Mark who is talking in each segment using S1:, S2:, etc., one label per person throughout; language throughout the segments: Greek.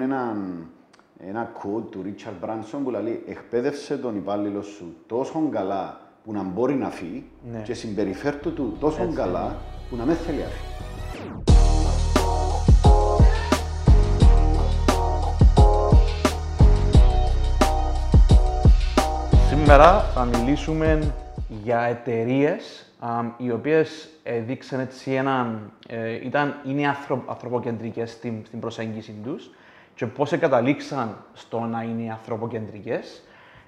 S1: θυμούν έναν ένα quote του Richard Branson που λέει «Εκπαίδευσε τον υπάλληλο σου τόσο καλά που να μπορεί να φύγει
S2: Ναι.
S1: και συμπεριφέρτου του τόσο
S2: Έτσι
S1: καλά που να μην θέλει να φύγει».
S2: Σήμερα θα μιλήσουμε για εταιρείες οι οποίες δείξαν έτσι έναν. ε, ήταν, είναι ανθρω, ανθρωποκεντρικές στην, στην προσέγγιση τους και πώς καταλήξαν στο να είναι ανθρωποκεντρικές.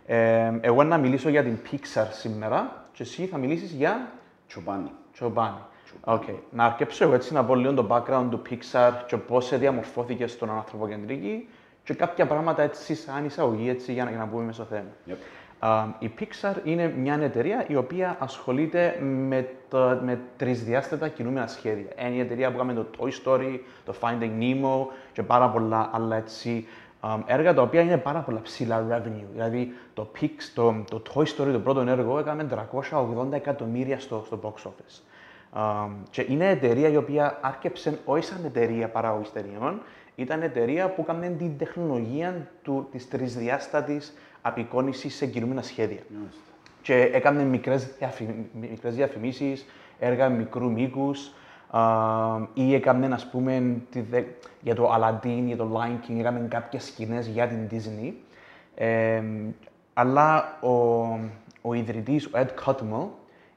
S2: Ε, εγώ να μιλήσω για την Pixar σήμερα και εσύ θα μιλήσεις για
S1: Τσοπάνι.
S2: Chobani. Okay. Να αρκέψω εγώ έτσι να πω λίγο το background του Pixar και πώς διαμορφώθηκε στον ανθρωποκεντρική και κάποια πράγματα έτσι σαν εισαγωγή έτσι για να, για να πούμε στο θέμα.
S1: Yep.
S2: Α, η Pixar είναι μια εταιρεία η οποία ασχολείται με, το, με τρισδιάστατα κινούμενα σχέδια. Είναι η εταιρεία που έκανε το Toy Story, το Finding Nemo και πάρα πολλά άλλα έτσι, α, έργα τα οποία είναι πάρα πολλά ψηλά revenue. Δηλαδή το, Pix, το, το Toy Story, το πρώτο έργο, έκανε 380 εκατομμύρια στο, στο box office. Α, και είναι εταιρεία η οποία άρκεψε όχι σαν εταιρεία παραγωγής ταινιών, ήταν εταιρεία που έκανε την τεχνολογία του, της τρισδιάστατης απεικόνησης σε κινούμενα σχέδια. Και έκανε μικρές, διαφη, μικρές διαφημίσεις, έργα μικρού μήκους, α, ή έκαμε, ας πούμε, τη δε- για το Aladdin, για το Lion King, έκαμε κάποιες σκηνές για την Disney. Ε, αλλά ο, ο ιδρυτής, ο Ed Catmull,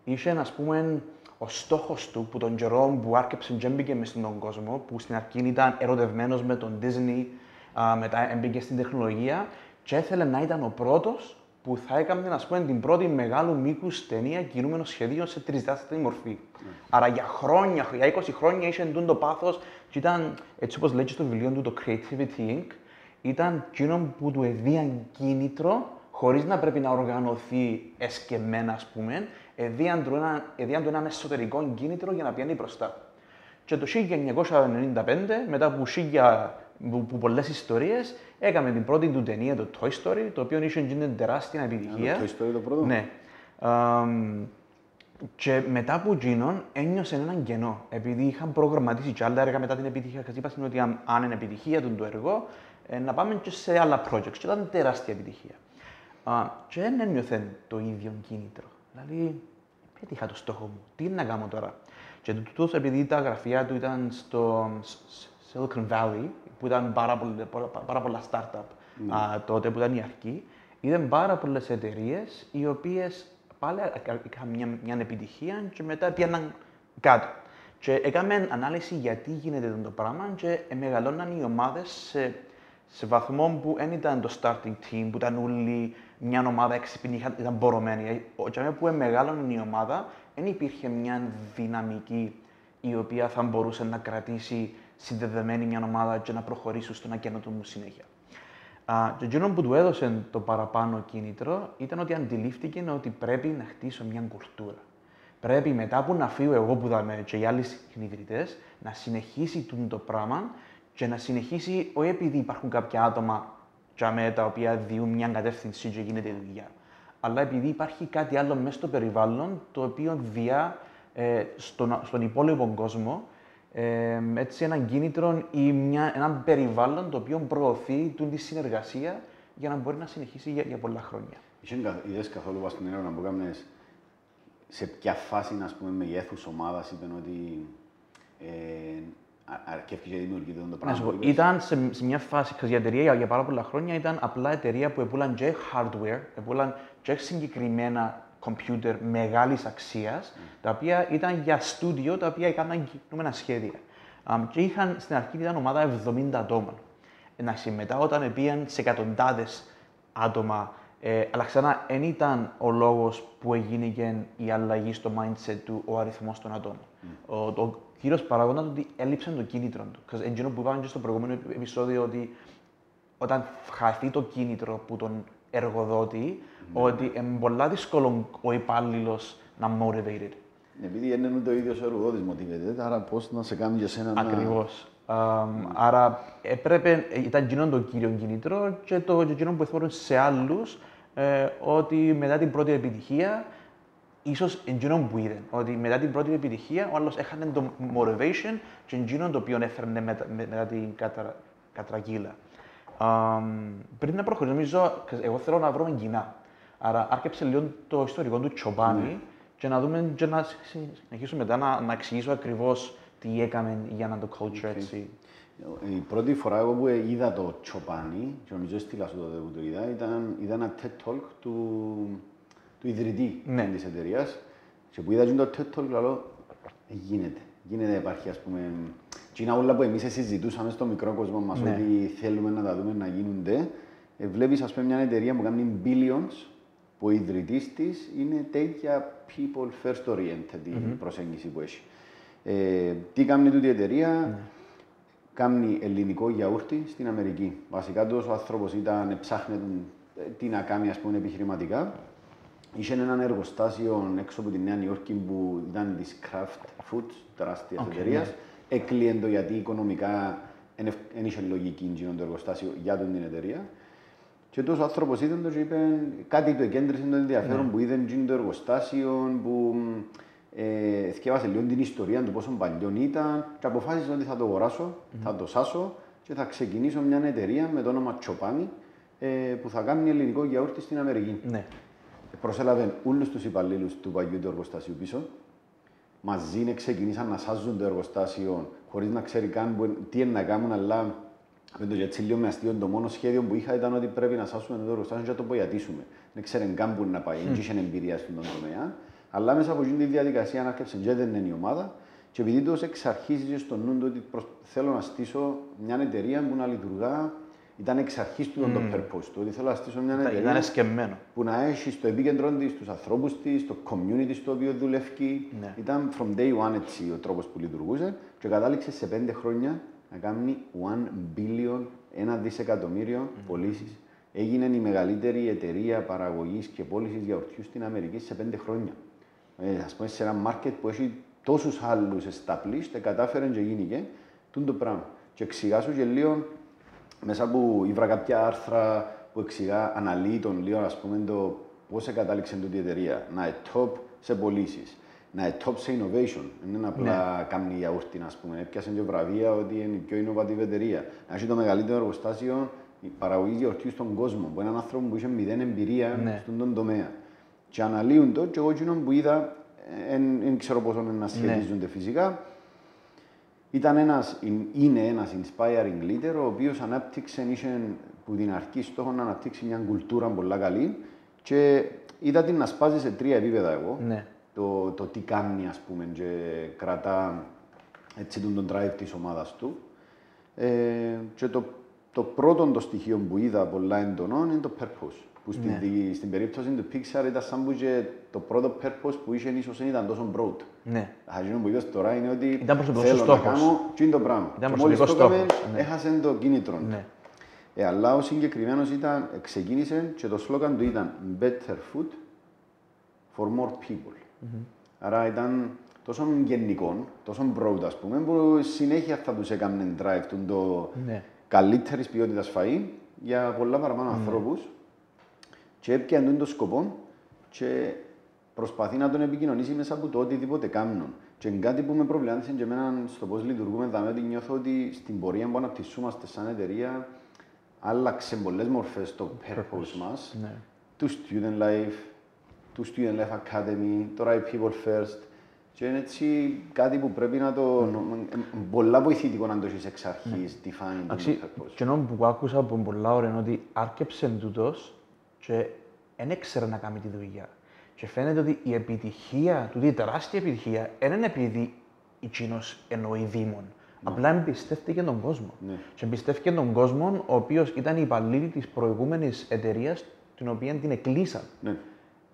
S2: είχε, ας πούμε, ο στόχος του που τον καιρό που άρκεψε και έμπηκε μες στον κόσμο, που στην αρχή ήταν ερωτευμένος με τον Disney, α, μετά έμπηκε στην τεχνολογία και ήθελε να ήταν ο πρώτος που θα έκανε ας πούμε, την πρώτη μεγάλου μήκου ταινία κινούμενο σχεδίο σε τρισδιάστατη μορφή. Άρα για χρόνια, για 20 χρόνια είχε εντούν το πάθος και ήταν, έτσι όπως λέει και στο βιβλίο του, το Creativity Inc., ήταν εκείνο που του εδίαν κίνητρο χωρίς να πρέπει να οργανωθεί εσκεμμένα, ας πούμε, εδίαν του ένα, εδίαν του έναν εσωτερικό κίνητρο για να πιάνει μπροστά. Και το 1995, μετά από, σίγια, που, που πολλές ιστορίες, έκαμε την πρώτη του ταινία, το Toy Story, το οποίο είχε γίνει τεράστια επιτυχία.
S1: το Toy Story το πρώτο;
S2: Ναι. Αμ, και μετά από εκείνον ένιωσε έναν κενό. Επειδή είχαν προγραμματίσει και άλλα έργα μετά την επιτυχία, και είπαν ότι αν, αν είναι επιτυχία του το έργο, ε, να πάμε και σε άλλα projects. Και ήταν τεράστια επιτυχία. Α, και δεν ένιωθε το ίδιο κίνητρο. Δηλαδή, πέτυχα το στόχο μου; Τι είναι να κάνω τώρα; Και το τούτος, επειδή τα γραφεία του ήταν στο Σ- Silicon Valley, που ήταν πάρα, πολλά, πάρα, πάρα πολλά startup α, τότε που ήταν η αρχή, είδαν πάρα πολλές εταιρείες οι οποίες πάλι είχαν μια, μια επιτυχία και μετά πήγαν κάτω. Και έκαμε ανάλυση γιατί γίνεται αυτό το πράγμα και μεγαλώναν οι ομάδες σε, σε βαθμό που δεν ήταν το starting team, που ήταν όλοι μια ομάδα έξυπνη, είχαν- ήταν μπορωμένη. Και που μεγάλωνε η ομάδα, δεν υπήρχε μια δυναμική η οποία θα μπορούσε να κρατήσει συνδεδεμένη μια ομάδα και να προχωρήσει στο να καινοτομούν συνέχεια. Α, και εκείνο που του έδωσε το παραπάνω κίνητρο ήταν ότι αντιλήφθηκε ότι πρέπει να χτίσω μια κουλτούρα. Πρέπει μετά που να φύγω εγώ που δαμε και οι άλλοι συνειδητές να συνεχίσει τούτο το πράγμα και να συνεχίσει όχι επειδή υπάρχουν κάποια άτομα τζαμέ, τα οποία διούν μια κατεύθυνση και γίνεται η δουλειά, αλλά επειδή υπάρχει κάτι άλλο μέσα στο περιβάλλον το οποίο διά ε, στον, στον υπόλοιπο κόσμο ε, έτσι έναν κίνητρο ή μια, έναν περιβάλλον το οποίο προωθεί τούτη τη συνεργασία για να μπορεί να συνεχίσει για, για πολλά χρόνια.
S1: Είχε κα- είδες καθόλου πας στην έρευνα που έκανες σε ποια φάση, ας πούμε, μεγέθους ομάδας είπαν ότι ε, α- αρκεύει και δημιουργείται το
S2: Να
S1: πράγμα.
S2: σου
S1: που
S2: πω,
S1: είπες;
S2: ήταν σε, σε μια φάση, ξέρεις, η εταιρεία για, για πάρα πολλά χρόνια ήταν απλά εταιρεία που επούλαν και hardware, επούλαν και συγκεκριμένα computer μεγάλης αξίας, τα οποία ήταν για στούντιο, τα οποία έκαναν κινούμενα σχέδια. Αμ, και είχαν, στην αρχή ήταν ομάδα 70 ατόμων. Εντάξει, μετά όταν πήγαν σε εκατοντάδες άτομα, ε, αλλά ξανά δεν ήταν ο λόγος που έγινε και η αλλαγή στο mindset του ο αριθμός των ατόμων. Ο, το κύριος παράγοντας είναι ότι έλειψε το κίνητρο του. Because Εκείνο που είπαμε και στο προηγούμενο επεισόδιο ότι όταν χαθεί το κίνητρο που τον εργοδότη, ότι είναι πολύ δύσκολο ο υπάλληλος να motivated.
S1: Επειδή είναι ούτε ο ίδιος ο εργοδότης motivated, άρα πώς να σε κάνει και εσένα να...
S2: Ακριβώς. Άρα έπρεπε, ήταν εκείνο το κύριο κίνητρο και το και εκείνο που εθώρουν σε άλλους ε, ότι μετά την πρώτη επιτυχία, ίσως εκείνο που είδε, ότι μετά την πρώτη επιτυχία ο άλλος έχανε το motivation και εκείνο το οποίο έφερνε μετά, με- μετά την κατρα, κατρακύλα. Πριν να προχωρήσω, νομίζω, εγώ θέλω να βρούμε κοινά. Άρα, άρκεψε λίγο το ιστορικό του Τσοπάνη ναι. και να δούμε και να συνεχίσουμε μετά να, να εξηγήσω ακριβώς τι έκαμε για να το culture okay. έτσι.
S1: Η πρώτη φορά εγώ που είδα το Τσοπάνι, και νομίζω στείλα σου τότε που το είδα, ήταν, είδα ένα TED Talk του, του ιδρυτή ναι. της εταιρείας και που είδα το TED Talk λέω, «Ε, γίνεται, γίνεται υπάρχει ας πούμε, και είναι όλα που εμείς συζητούσαμε στο μικρό κόσμο μας ναι. ότι θέλουμε να τα δούμε να γίνονται. Ε, βλέπεις ας πούμε μια εταιρεία που κάνει billions που ο ιδρυτής της είναι τέτοια people first oriented mm-hmm. η προσέγγιση που έχει. Ε, τι κάνει τούτη η εταιρεία, mm κάνει ελληνικό γιαούρτι στην Αμερική. Βασικά τόσο ο άνθρωπος ήταν, ψάχνε τι να κάνει ας πούμε, επιχειρηματικά. Είχε ένα εργοστάσιο έξω από τη Νέα Νιόρκη που ήταν της Kraft Foods, τεράστιας okay, εταιρείας. Yeah. Έκλειε το γιατί οικονομικά δεν είχε λογική το εργοστάσιο για την εταιρεία. Και τόσος άνθρωπος ήταν το και είπε κάτι του εκέντρισε το ενδιαφέρον yeah. που είδε το εργοστάσιο, που ε, θυκεύασε λίγο την ιστορία του πόσο παλιό ήταν και αποφάσισε ότι θα το αγοράσω, mm-hmm. θα το σάσω και θα ξεκινήσω μια εταιρεία με το όνομα Τσοπάνι ε, που θα κάνει ελληνικό γιαούρτι στην Αμερική. Ναι. Προσέλαβε όλου τους υπαλλήλους του παγιού του εργοστασίου πίσω. Μαζί ξεκινήσαν να σάζουν το εργοστάσιο χωρίς να ξέρει καν τι είναι να κάνουν, αλλά με το έτσι λίγο με αστείο, το μόνο σχέδιο που είχα ήταν ότι πρέπει να σάσουμε το εργοστάσιο και να το ποιατίσουμε. Δεν ξέρουν καν που να πάει, δεν mm. είχε εμπειρία στον τομέα. Αλλά μέσα από αυτή τη διαδικασία ανάκρεψε και δεν είναι η ομάδα. Και επειδή το εξ αρχής στο νου του ότι θέλω να στήσω μια εταιρεία που να λειτουργά, ήταν εξ αρχής του mm. το purpose του. Ότι θέλω να στήσω μια εταιρεία
S2: ήταν
S1: που να έχει στο επίκεντρο της τους ανθρώπους της, το community στο οποίο δουλεύει. Ναι. Ήταν from day one έτσι ο τρόπος που λειτουργούσε και κατάληξε σε πέντε χρόνια να κάνει one billion, ένα δισεκατομμύριο mm. πωλήσεις. Έγινε η μεγαλύτερη εταιρεία παραγωγής και πώλησης γιαουρτιού στην Αμερική σε πέντε χρόνια ε, ας πούμε, σε ένα market που έχει τόσους άλλους established, κατάφερε και γίνηκε το πράγμα. Και εξηγά σου και λίγο μέσα από ήβρα κάποια άρθρα που εξηγά, αναλύει τον λίγο, ας πούμε, το πώς κατάληξε τούτη η εταιρεία. Να είναι top σε πωλήσεις, να είναι top σε innovation. Δεν είναι απλά ναι. κάνει γιαούρτι, ας πούμε. Έπιασε και βραβεία ότι είναι η πιο innovative εταιρεία. Να έχει το μεγαλύτερο εργοστάσιο η παραγωγής γιορτιού στον κόσμο. Που έναν άνθρωπο που είχε μηδέν εμπειρία ναι. στον τομέα και αναλύουν το και εγώ εκείνο που είδα, δεν ξέρω πόσο να ναι. σχετίζονται ναι. φυσικά, ήταν ένας, είναι ένας inspiring leader, ο οποίος ανάπτυξε, είχε που την αρχή στόχο να αναπτύξει μια κουλτούρα πολύ καλή και είδα την να σπάζει σε τρία επίπεδα εγώ. Ναι. Το, το τι κάνει, ας πούμε, και κρατά έτσι τον drive της ομάδας του. Ε, και το, το πρώτο το στοιχείο που είδα πολλά εντονών είναι το purpose. Που στην, ναι. στην περίπτωση του Pixar ήταν σαν που είχε το πρώτο purpose που είχε ίσως δεν ήταν τόσο broad. Ναι. Αυτό που είπες τώρα είναι ότι
S2: ήταν
S1: θέλω
S2: στόχος.
S1: να κάνω και είναι το πράγμα.
S2: Ήταν και μόλις το έκαμε,
S1: ναι. έχασε το κίνητρο. Ναι. Ε, αλλά ο συγκεκριμένος ήταν, ξεκίνησε και το σλόγαν του ήταν Better food for more people. Mm-hmm. Άρα ήταν τόσο γενικό, τόσο broad ας πούμε, που συνέχεια θα τους έκανε drive το ναι. καλύτερης ποιότητας φαΐ για πολλά παραπάνω mm. ανθρώπους και έπιανε τον σκοπό και προσπαθεί να τον επικοινωνήσει μέσα από το οτιδήποτε κάνουν. Και κάτι που με προβλήματισε και εμένα στο πώς λειτουργούμε, δηλαδή ότι νιώθω ότι στην πορεία που αναπτυσσούμαστε σαν εταιρεία άλλαξε πολλές μορφές το purpose μας. Ναι. Του student life, του student life academy, τώρα η people first. Και είναι έτσι κάτι που πρέπει να το. Mm. πολλά βοηθητικό να το έχεις εξ αρχής, mm. define το purpose.
S2: Και ενώ που άκουσα από πολλά ώρα είναι ότι άρκεψε τούτος και δεν έξερε να κάνει τη δουλειά. Και φαίνεται ότι η επιτυχία του, η τεράστια επιτυχία, δεν είναι επειδή εκείνο εννοεί Δήμον. Ναι. Απλά εμπιστεύτηκε τον κόσμο. Ναι. Και εμπιστεύτηκε τον κόσμο, ο οποίος ήταν υπαλλήλη της προηγούμενης εταιρείας, την οποία την εκλείσαν. Ναι.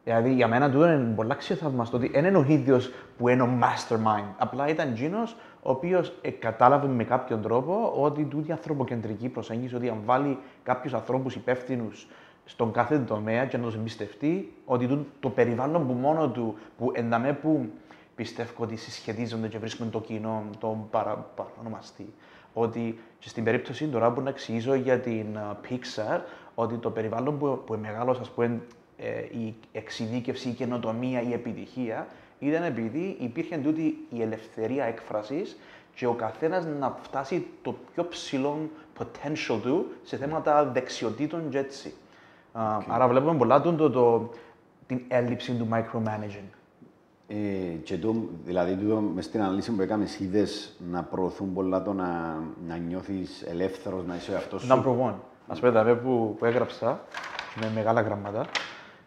S2: Δηλαδή για μένα τούτο είναι πολύ αξιοθαυμαστό ότι δεν είναι ο ίδιος που είναι ο mastermind. Απλά ήταν εκείνο ο οποίος ε, κατάλαβε με κάποιον τρόπο ότι τούτη ανθρωποκεντρική προσέγγιση, ότι αν βάλει κάποιους ανθρώπους υπεύθυνους στον κάθε τομέα και να τους εμπιστευτεί ότι το περιβάλλον που μόνο του, που ενταμέ που πιστεύω ότι συσχετίζονται και βρίσκουν το κοινό, τον παρα, παρανομαστή. Ότι και στην περίπτωση τώρα που να εξηγήσω για την Pixar, ότι το περιβάλλον που, που μεγάλο, ας πούμε, ε, η εξειδίκευση, η καινοτομία, η επιτυχία, ήταν επειδή υπήρχε τούτη η ελευθερία έκφρασης και ο καθένας να φτάσει το πιο ψηλό potential του σε θέματα δεξιοτήτων και έτσι. Okay. Άρα βλέπουμε πολλά το, το, την έλλειψη του micromanaging.
S1: Ε, και το, δηλαδή, το, μες στην αναλύση που έκαμε, είδες να προωθούν πολλά το να, να νιώθεις ελεύθερος, να είσαι αυτό σου.
S2: Number one. Α πούμε, που, που έγραψα με μεγάλα γραμμάτα,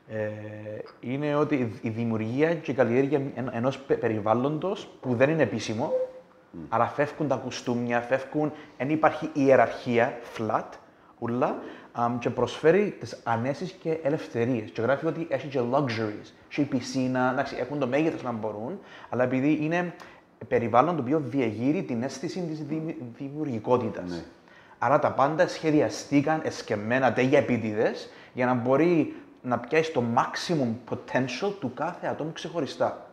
S2: ε, είναι ότι η δημιουργία και η καλλιέργεια ενός περιβάλλοντος που δεν είναι επίσημο, mm. άρα φεύγουν τα κουστούμια, φεύγουν, δεν υπάρχει ιεραρχία, flat, ούλα, um, και προσφέρει τις ανέσεις και ελευθερίες. Και γράφει ότι έχει και luxuries. Και η πισίνα, εντάξει, έχουν το μέγεθος να μπορούν, αλλά επειδή είναι περιβάλλον το οποίο διεγείρει την αίσθηση της δημιουργικότητας. Ναι. Άρα τα πάντα σχεδιαστήκαν εσκεμμένα τέτοια επίτηδες για να μπορεί να πιάσει το maximum potential του κάθε ατόμου ξεχωριστά.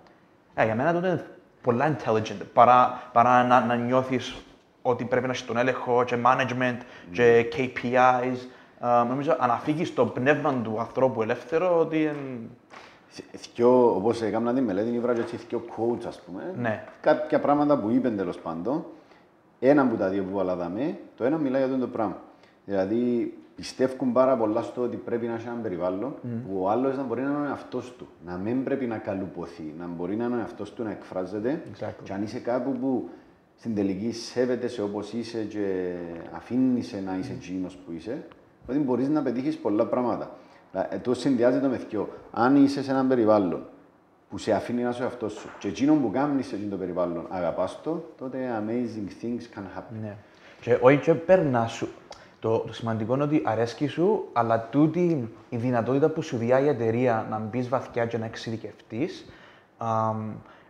S2: Ε, για μένα τότε είναι πολλά intelligent παρά, παρά να, να νιώθεις ότι πρέπει να έχεις τον έλεγχο και management και KPIs. Uh, νομίζω αναφύγεις στο πνεύμα του ανθρώπου ελεύθερο ότι.
S1: Θυκιο, όπως έκανα τη μελέτη, ήβρα και θυκιο coach, ας πούμε.
S2: Ναι.
S1: Κάποια πράγματα που είπαν τέλος πάντων. Ένα από τα δύο που βάλαμε, το ένα μιλάει για το πράγμα. Δηλαδή, πιστεύουν πάρα πολλά στο ότι πρέπει να έχει ένα περιβάλλον mm. που ο άλλος να μπορεί να είναι αυτό του. Να μην πρέπει να καλουποθεί, να μπορεί να είναι αυτό του να εκφράζεται.
S2: Exactly.
S1: Και αν είσαι κάπου που στην τελική σέβεται όπως είσαι και αφήνει να είσαι εκείνος που είσαι, ότι μπορείς να πετύχεις πολλά πράγματα. Ε, το συνδυάζεται με θυκιο. Αν είσαι σε ένα περιβάλλον που σε αφήνει να είσαι αυτό σου και εκείνο που κάνεις σε το περιβάλλον αγαπάς το, τότε amazing things can happen.
S2: Ναι. Και όχι και περνά σου. Το, το σημαντικό είναι ότι αρέσκει σου, αλλά τούτη η δυνατότητα που σου διά η εταιρεία να μπεις βαθιά και να εξειδικευτείς,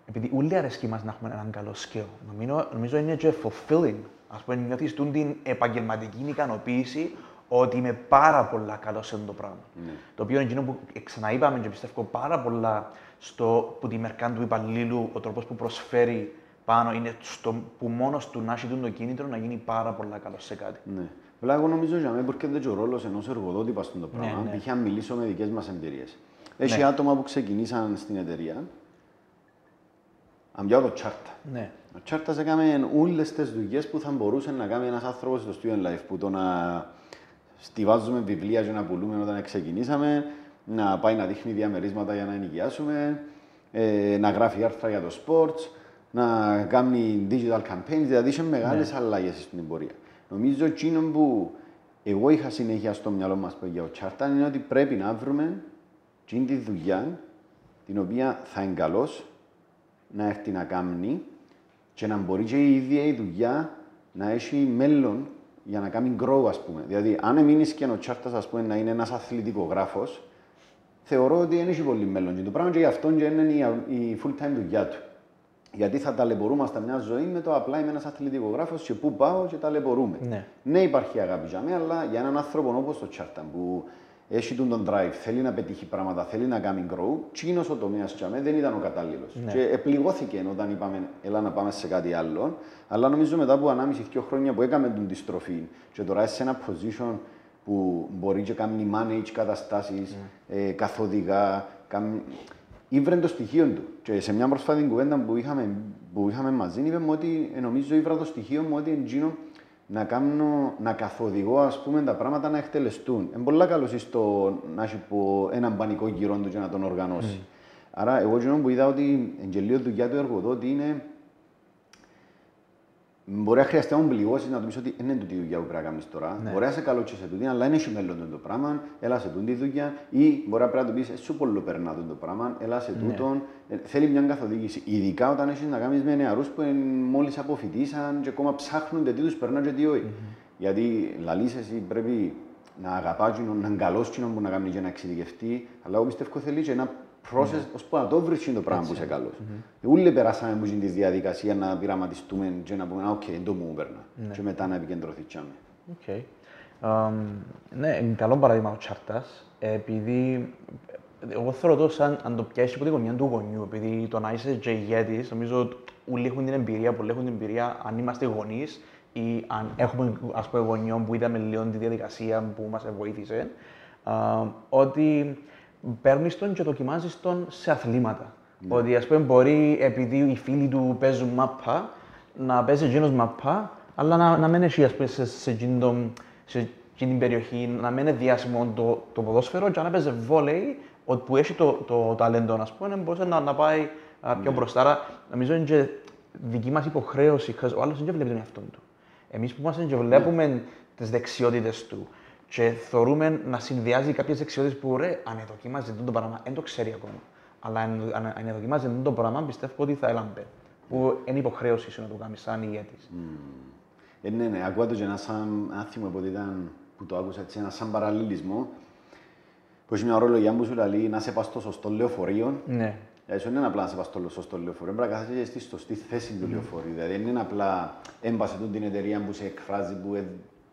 S2: επειδή όλοι αρέσκει μας να έχουμε έναν καλό skill, νομίζω, νομίζω είναι και fulfilling. Α πούμε, νιώθεις την επαγγελματική ικανοποίηση ότι είμαι πάρα πολλά καλός σε αυτό το πράγμα.
S1: Ναι.
S2: Το οποίο είναι εκείνο που ξαναείπαμε και πιστεύω πάρα πολλά στο που τη μερκά του υπαλλήλου, ο τρόπος που προσφέρει πάνω είναι στο, που μόνος του να έχει το κίνητρο να γίνει πάρα πολλά καλός σε κάτι.
S1: Ναι. Βέβαια, εγώ νομίζω ότι με έρχεται και ο ρόλος ενός εργοδότη πα στον το πράγμα.
S2: Ναι, ναι.
S1: Π.χ. αν μιλήσω με δικές μας εμπειρίες. Έχει ναι. άτομα που ξεκινήσαν στην εταιρεία. Αν πιάω το τσάρτα.
S2: Ναι.
S1: Ο τσάρτας έκαμε όλε τις δουλειές που θα μπορούσε να κάνει ένας άνθρωπος στο student life. Που το να στηβάζουμε βιβλία για να πουλούμε όταν ξεκινήσαμε, να πάει να δείχνει διαμερίσματα για να ενοικιάσουμε, ε, να γράφει άρθρα για το sports, να κάνει digital campaigns, δηλαδή είχε μεγάλες ναι. αλλαγές στην πορεία. Νομίζω εκείνο που εγώ είχα συνέχεια στο μυαλό μας για ο Τσάρταν είναι ότι πρέπει να βρούμε την τη δουλειά την οποία θα είναι καλό να έρθει να κάνει και να μπορεί και η ίδια η δουλειά να έχει μέλλον για να κάνει grow, ας πούμε. Δηλαδή, αν μείνει και ο Τσάρτας, ας πούμε, να είναι ένας αθλητικογράφος, θεωρώ ότι δεν έχει πολύ μέλλον. Και το πράγμα και γι' αυτό και είναι η full time δουλειά του. Γιατί θα ταλαιπωρούμαστε μια ζωή με το απλά είμαι ένας αθλητικογράφος και πού πάω και ταλαιπωρούμε.
S2: Ναι.
S1: ναι, υπάρχει αγάπη για μένα, αλλά για έναν άνθρωπο όπως το Τσάρταν που έχει τον drive, θέλει να πετύχει πράγματα, θέλει να κάνει grow, τσίνος ο τομέας για δεν ήταν ο κατάλληλος.
S2: Ναι.
S1: Και επληγώθηκε όταν είπαμε, έλα να πάμε σε κάτι άλλο. Αλλά νομίζω μετά από 1,5-2 χρόνια που έκαμε την στροφή και τώρα είσαι σε ένα position που μπορεί και κάνει manage καταστάσεις, mm. ε, καθοδηγά, κάνει ήβρε το στοιχείο του. Και σε μια πρόσφατη κουβέντα που είχαμε, που είχαμε μαζί, είπε ότι ε, νομίζω ήβρα το στοιχείο μου ότι εντζήνω να, κάνω, να καθοδηγώ ας πούμε, τα πράγματα να εκτελεστούν. Είναι πολύ καλός στο να έχει έναν πανικό γύρω του και να τον οργανώσει. Mm. Άρα, εγώ που είδα ότι η δουλειά του εργοδότη είναι Μπορεί να χρειαστεί να πληγώσεις να του πει ότι είναι τούτη η δουλειά που πρέπει να κάνεις τώρα. Ναι. Μπορεί να σε καλός σε τούτη, αλλά είναι έχει μέλλον το πράγμα, έλα σε τούτη δουλειά. Ή μπορεί να του πεις, σου πολύ περνά το πράγμα, έλα σε ναι. τούτον. Ναι. Θέλει μια καθοδήγηση. Ειδικά όταν έχεις να κάνεις με νεαρούς που μόλις αποφοιτήσαν και ακόμα ψάχνουν τι τους περνά και τι όχι. Mm-hmm. Γιατί λαλεί εσύ πρέπει να αγαπάς να είναι καλός που να κάνει και να εξειδικευτεί, αλλά εγώ πιστεύω θέλεις και ένα process, ώσπου να το βρεις το πράγμα που είσαι καλός. Όλοι περάσαμε από τη διαδικασία να πειραματιστούμε και να πούμε «ΟΚ, δεν το μου περνά»
S2: ναι.
S1: και μετά να επικεντρωθήκαμε.
S2: Οκ. Ναι, είναι καλό παράδειγμα ο Τσάρτας, επειδή εγώ θεωρώ το σαν αν το πιάσεις από τη γωνία του γονιού, επειδή το να είσαι και ηγέτης, νομίζω όλοι έχουν την εμπειρία, πολλοί έχουν την εμπειρία αν είμαστε γονείς ή αν έχουμε ας πούμε γονιών που είδαμε λίγο τη διαδικασία που μας βοήθησε, ότι παίρνεις τον και δοκιμάζεις τον σε αθλήματα. Ναι. Ότι ας πούμε μπορεί επειδή οι φίλοι του παίζουν μαπά, να παίζει εκείνος μαπά, Αλλά να, να μην έχει, ας πούμε, σε, σε, σε εκείνη την περιοχή, να μην είναι διάσημο το, το ποδόσφαιρο και αν έπαιζε βόλεϊ, που έχει το, το ταλέντο, ας πούμε, μπορούσε να, να πάει πιο ναι. μπροστά. Άρα, νομίζω είναι και δική μας υποχρέωση, ο άλλος δεν βλέπει τον εαυτό του. Εμείς που είμαστε και βλέπουμε ναι. τις δεξιότητες του και θεωρούμε να συνδυάζει κάποιες δεξιότητες που ρε, αν δοκιμάζει το πράγμα, δεν το ξέρει ακόμα. Αλλά αν, αν, αν δοκιμάζει το πράγμα, πιστεύω ότι θα έλαμπε. Που είναι υποχρέωση σου να το κάνεις σαν ηγέτης. Mm.
S1: Ε, ναι, ναι, ακούω το και ένα σαν άθιμο που ήταν που το άκουσα έτσι, ένα σαν παραλληλισμό που έχει μια ορολογία που σου λέει να σε πας στο σωστό λεωφορείο.
S2: Ναι.
S1: Δηλαδή, δεν είναι απλά να σε πας στο σωστό λεωφορείο, πρέπει να κάθεσαι στη σωστή θέση του mm. λεωφορείου. Δηλαδή, δεν είναι απλά έμπασε του την εταιρεία που σε εκφράζει, που, ε,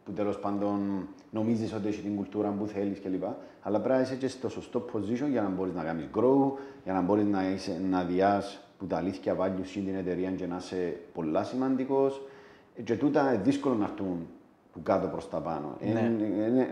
S1: που τέλος πάντων νομίζεις ότι έχει την κουλτούρα που θέλεις κλπ. Αλλά πρέπει να είσαι και στο σωστό position για να μπορείς να κάνεις grow, για να μπορείς να, είσαι, να διάσει που τα αλήθεια values στην εταιρεία και να είσαι πολλά σημαντικός. Και τούτα είναι δύσκολο να έρθουν που κάτω προς τα πάνω. Ναι.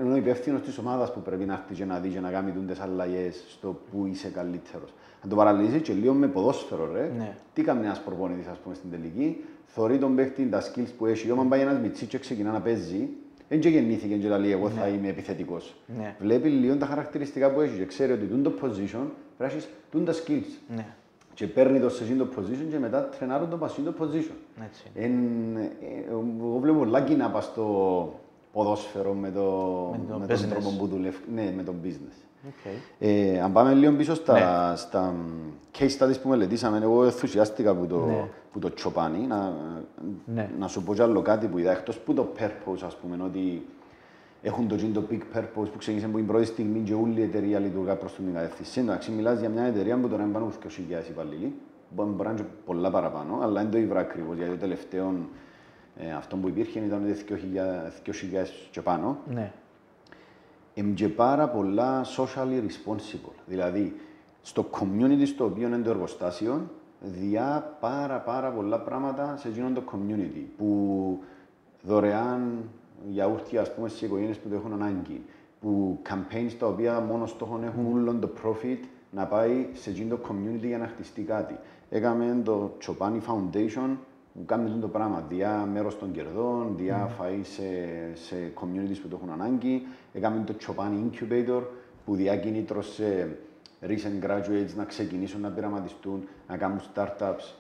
S1: Είναι ο υπεύθυνος της ομάδας που πρέπει να έρθει και να δει και να κάνει τι αλλαγές στο που είσαι καλύτερος. Αν το παραλύσεις και λίγο με ποδόσφαιρο, ρε, ναι. τι κάνει ένας προπονητής, ας πούμε, στην τελική, θεωρεί τον παίχτη τα skills που έχει. Όταν πάει ένας μυτσί και ξεκινά να παίζει, δεν και γεννήθηκε και λέει εγώ θα ναι. είμαι επιθετικός. Ναι. Βλέπει λίγο τα χαρακτηριστικά που έχει και ξέρει ότι το position πρέπει να έχεις τα skills. Ναι και παίρνει το σε το position και μετά τρενάρουν το πασί το position. Έτσι. Εν, ε, εγώ βλέπω πολλά κοινά πας στο ποδόσφαιρο με, το, με, με τον τρόπο που δουλεύει, ναι, με το business. Okay. Ε, αν πάμε λίγο πίσω στα, ναι. στα case studies που μελετήσαμε, εγώ ενθουσιάστηκα που το, ναι. που το τσοπάνι, να, ναι. να σου πω κι άλλο κάτι που είδα, εκτός που το purpose, ας πούμε, ότι έχουν το το big purpose που ξεκίνησε από την πρώτη στιγμή και όλη η εταιρεία λειτουργά προς την κατεύθυνση. Εντάξει, μιλάς για μια εταιρεία που τώρα είναι πάνω από 2.000 υπαλλήλοι, μπορεί να είναι πολλά παραπάνω, αλλά δεν το ήβρα ακριβώς γιατί το τελευταίο ε, αυτό που υπήρχε ήταν 2.000 και πάνω. Ναι. Είναι και πάρα πολλά socially responsible. Δηλαδή, στο community στο οποίο είναι το εργοστάσιο, διά πάρα πάρα πολλά πράγματα σε εκείνο το community που δωρεάν γιαούρτια ας πούμε, στις οικογένειες που το έχουν ανάγκη, που campaigns τα οποία μόνος στόχο έχουν mm. όλο το profit να πάει σε εκείνο το community για να χτιστεί κάτι. Έκαμε το Chopani Foundation που κάνει το πράγμα, διά μέρος των κερδών, διά mm. φαΐ σε, σε communities που το έχουν ανάγκη. Έκαμε το Chopani Incubator που διά κίνητρο σε recent graduates να ξεκινήσουν να πειραματιστούν, να κάνουν startups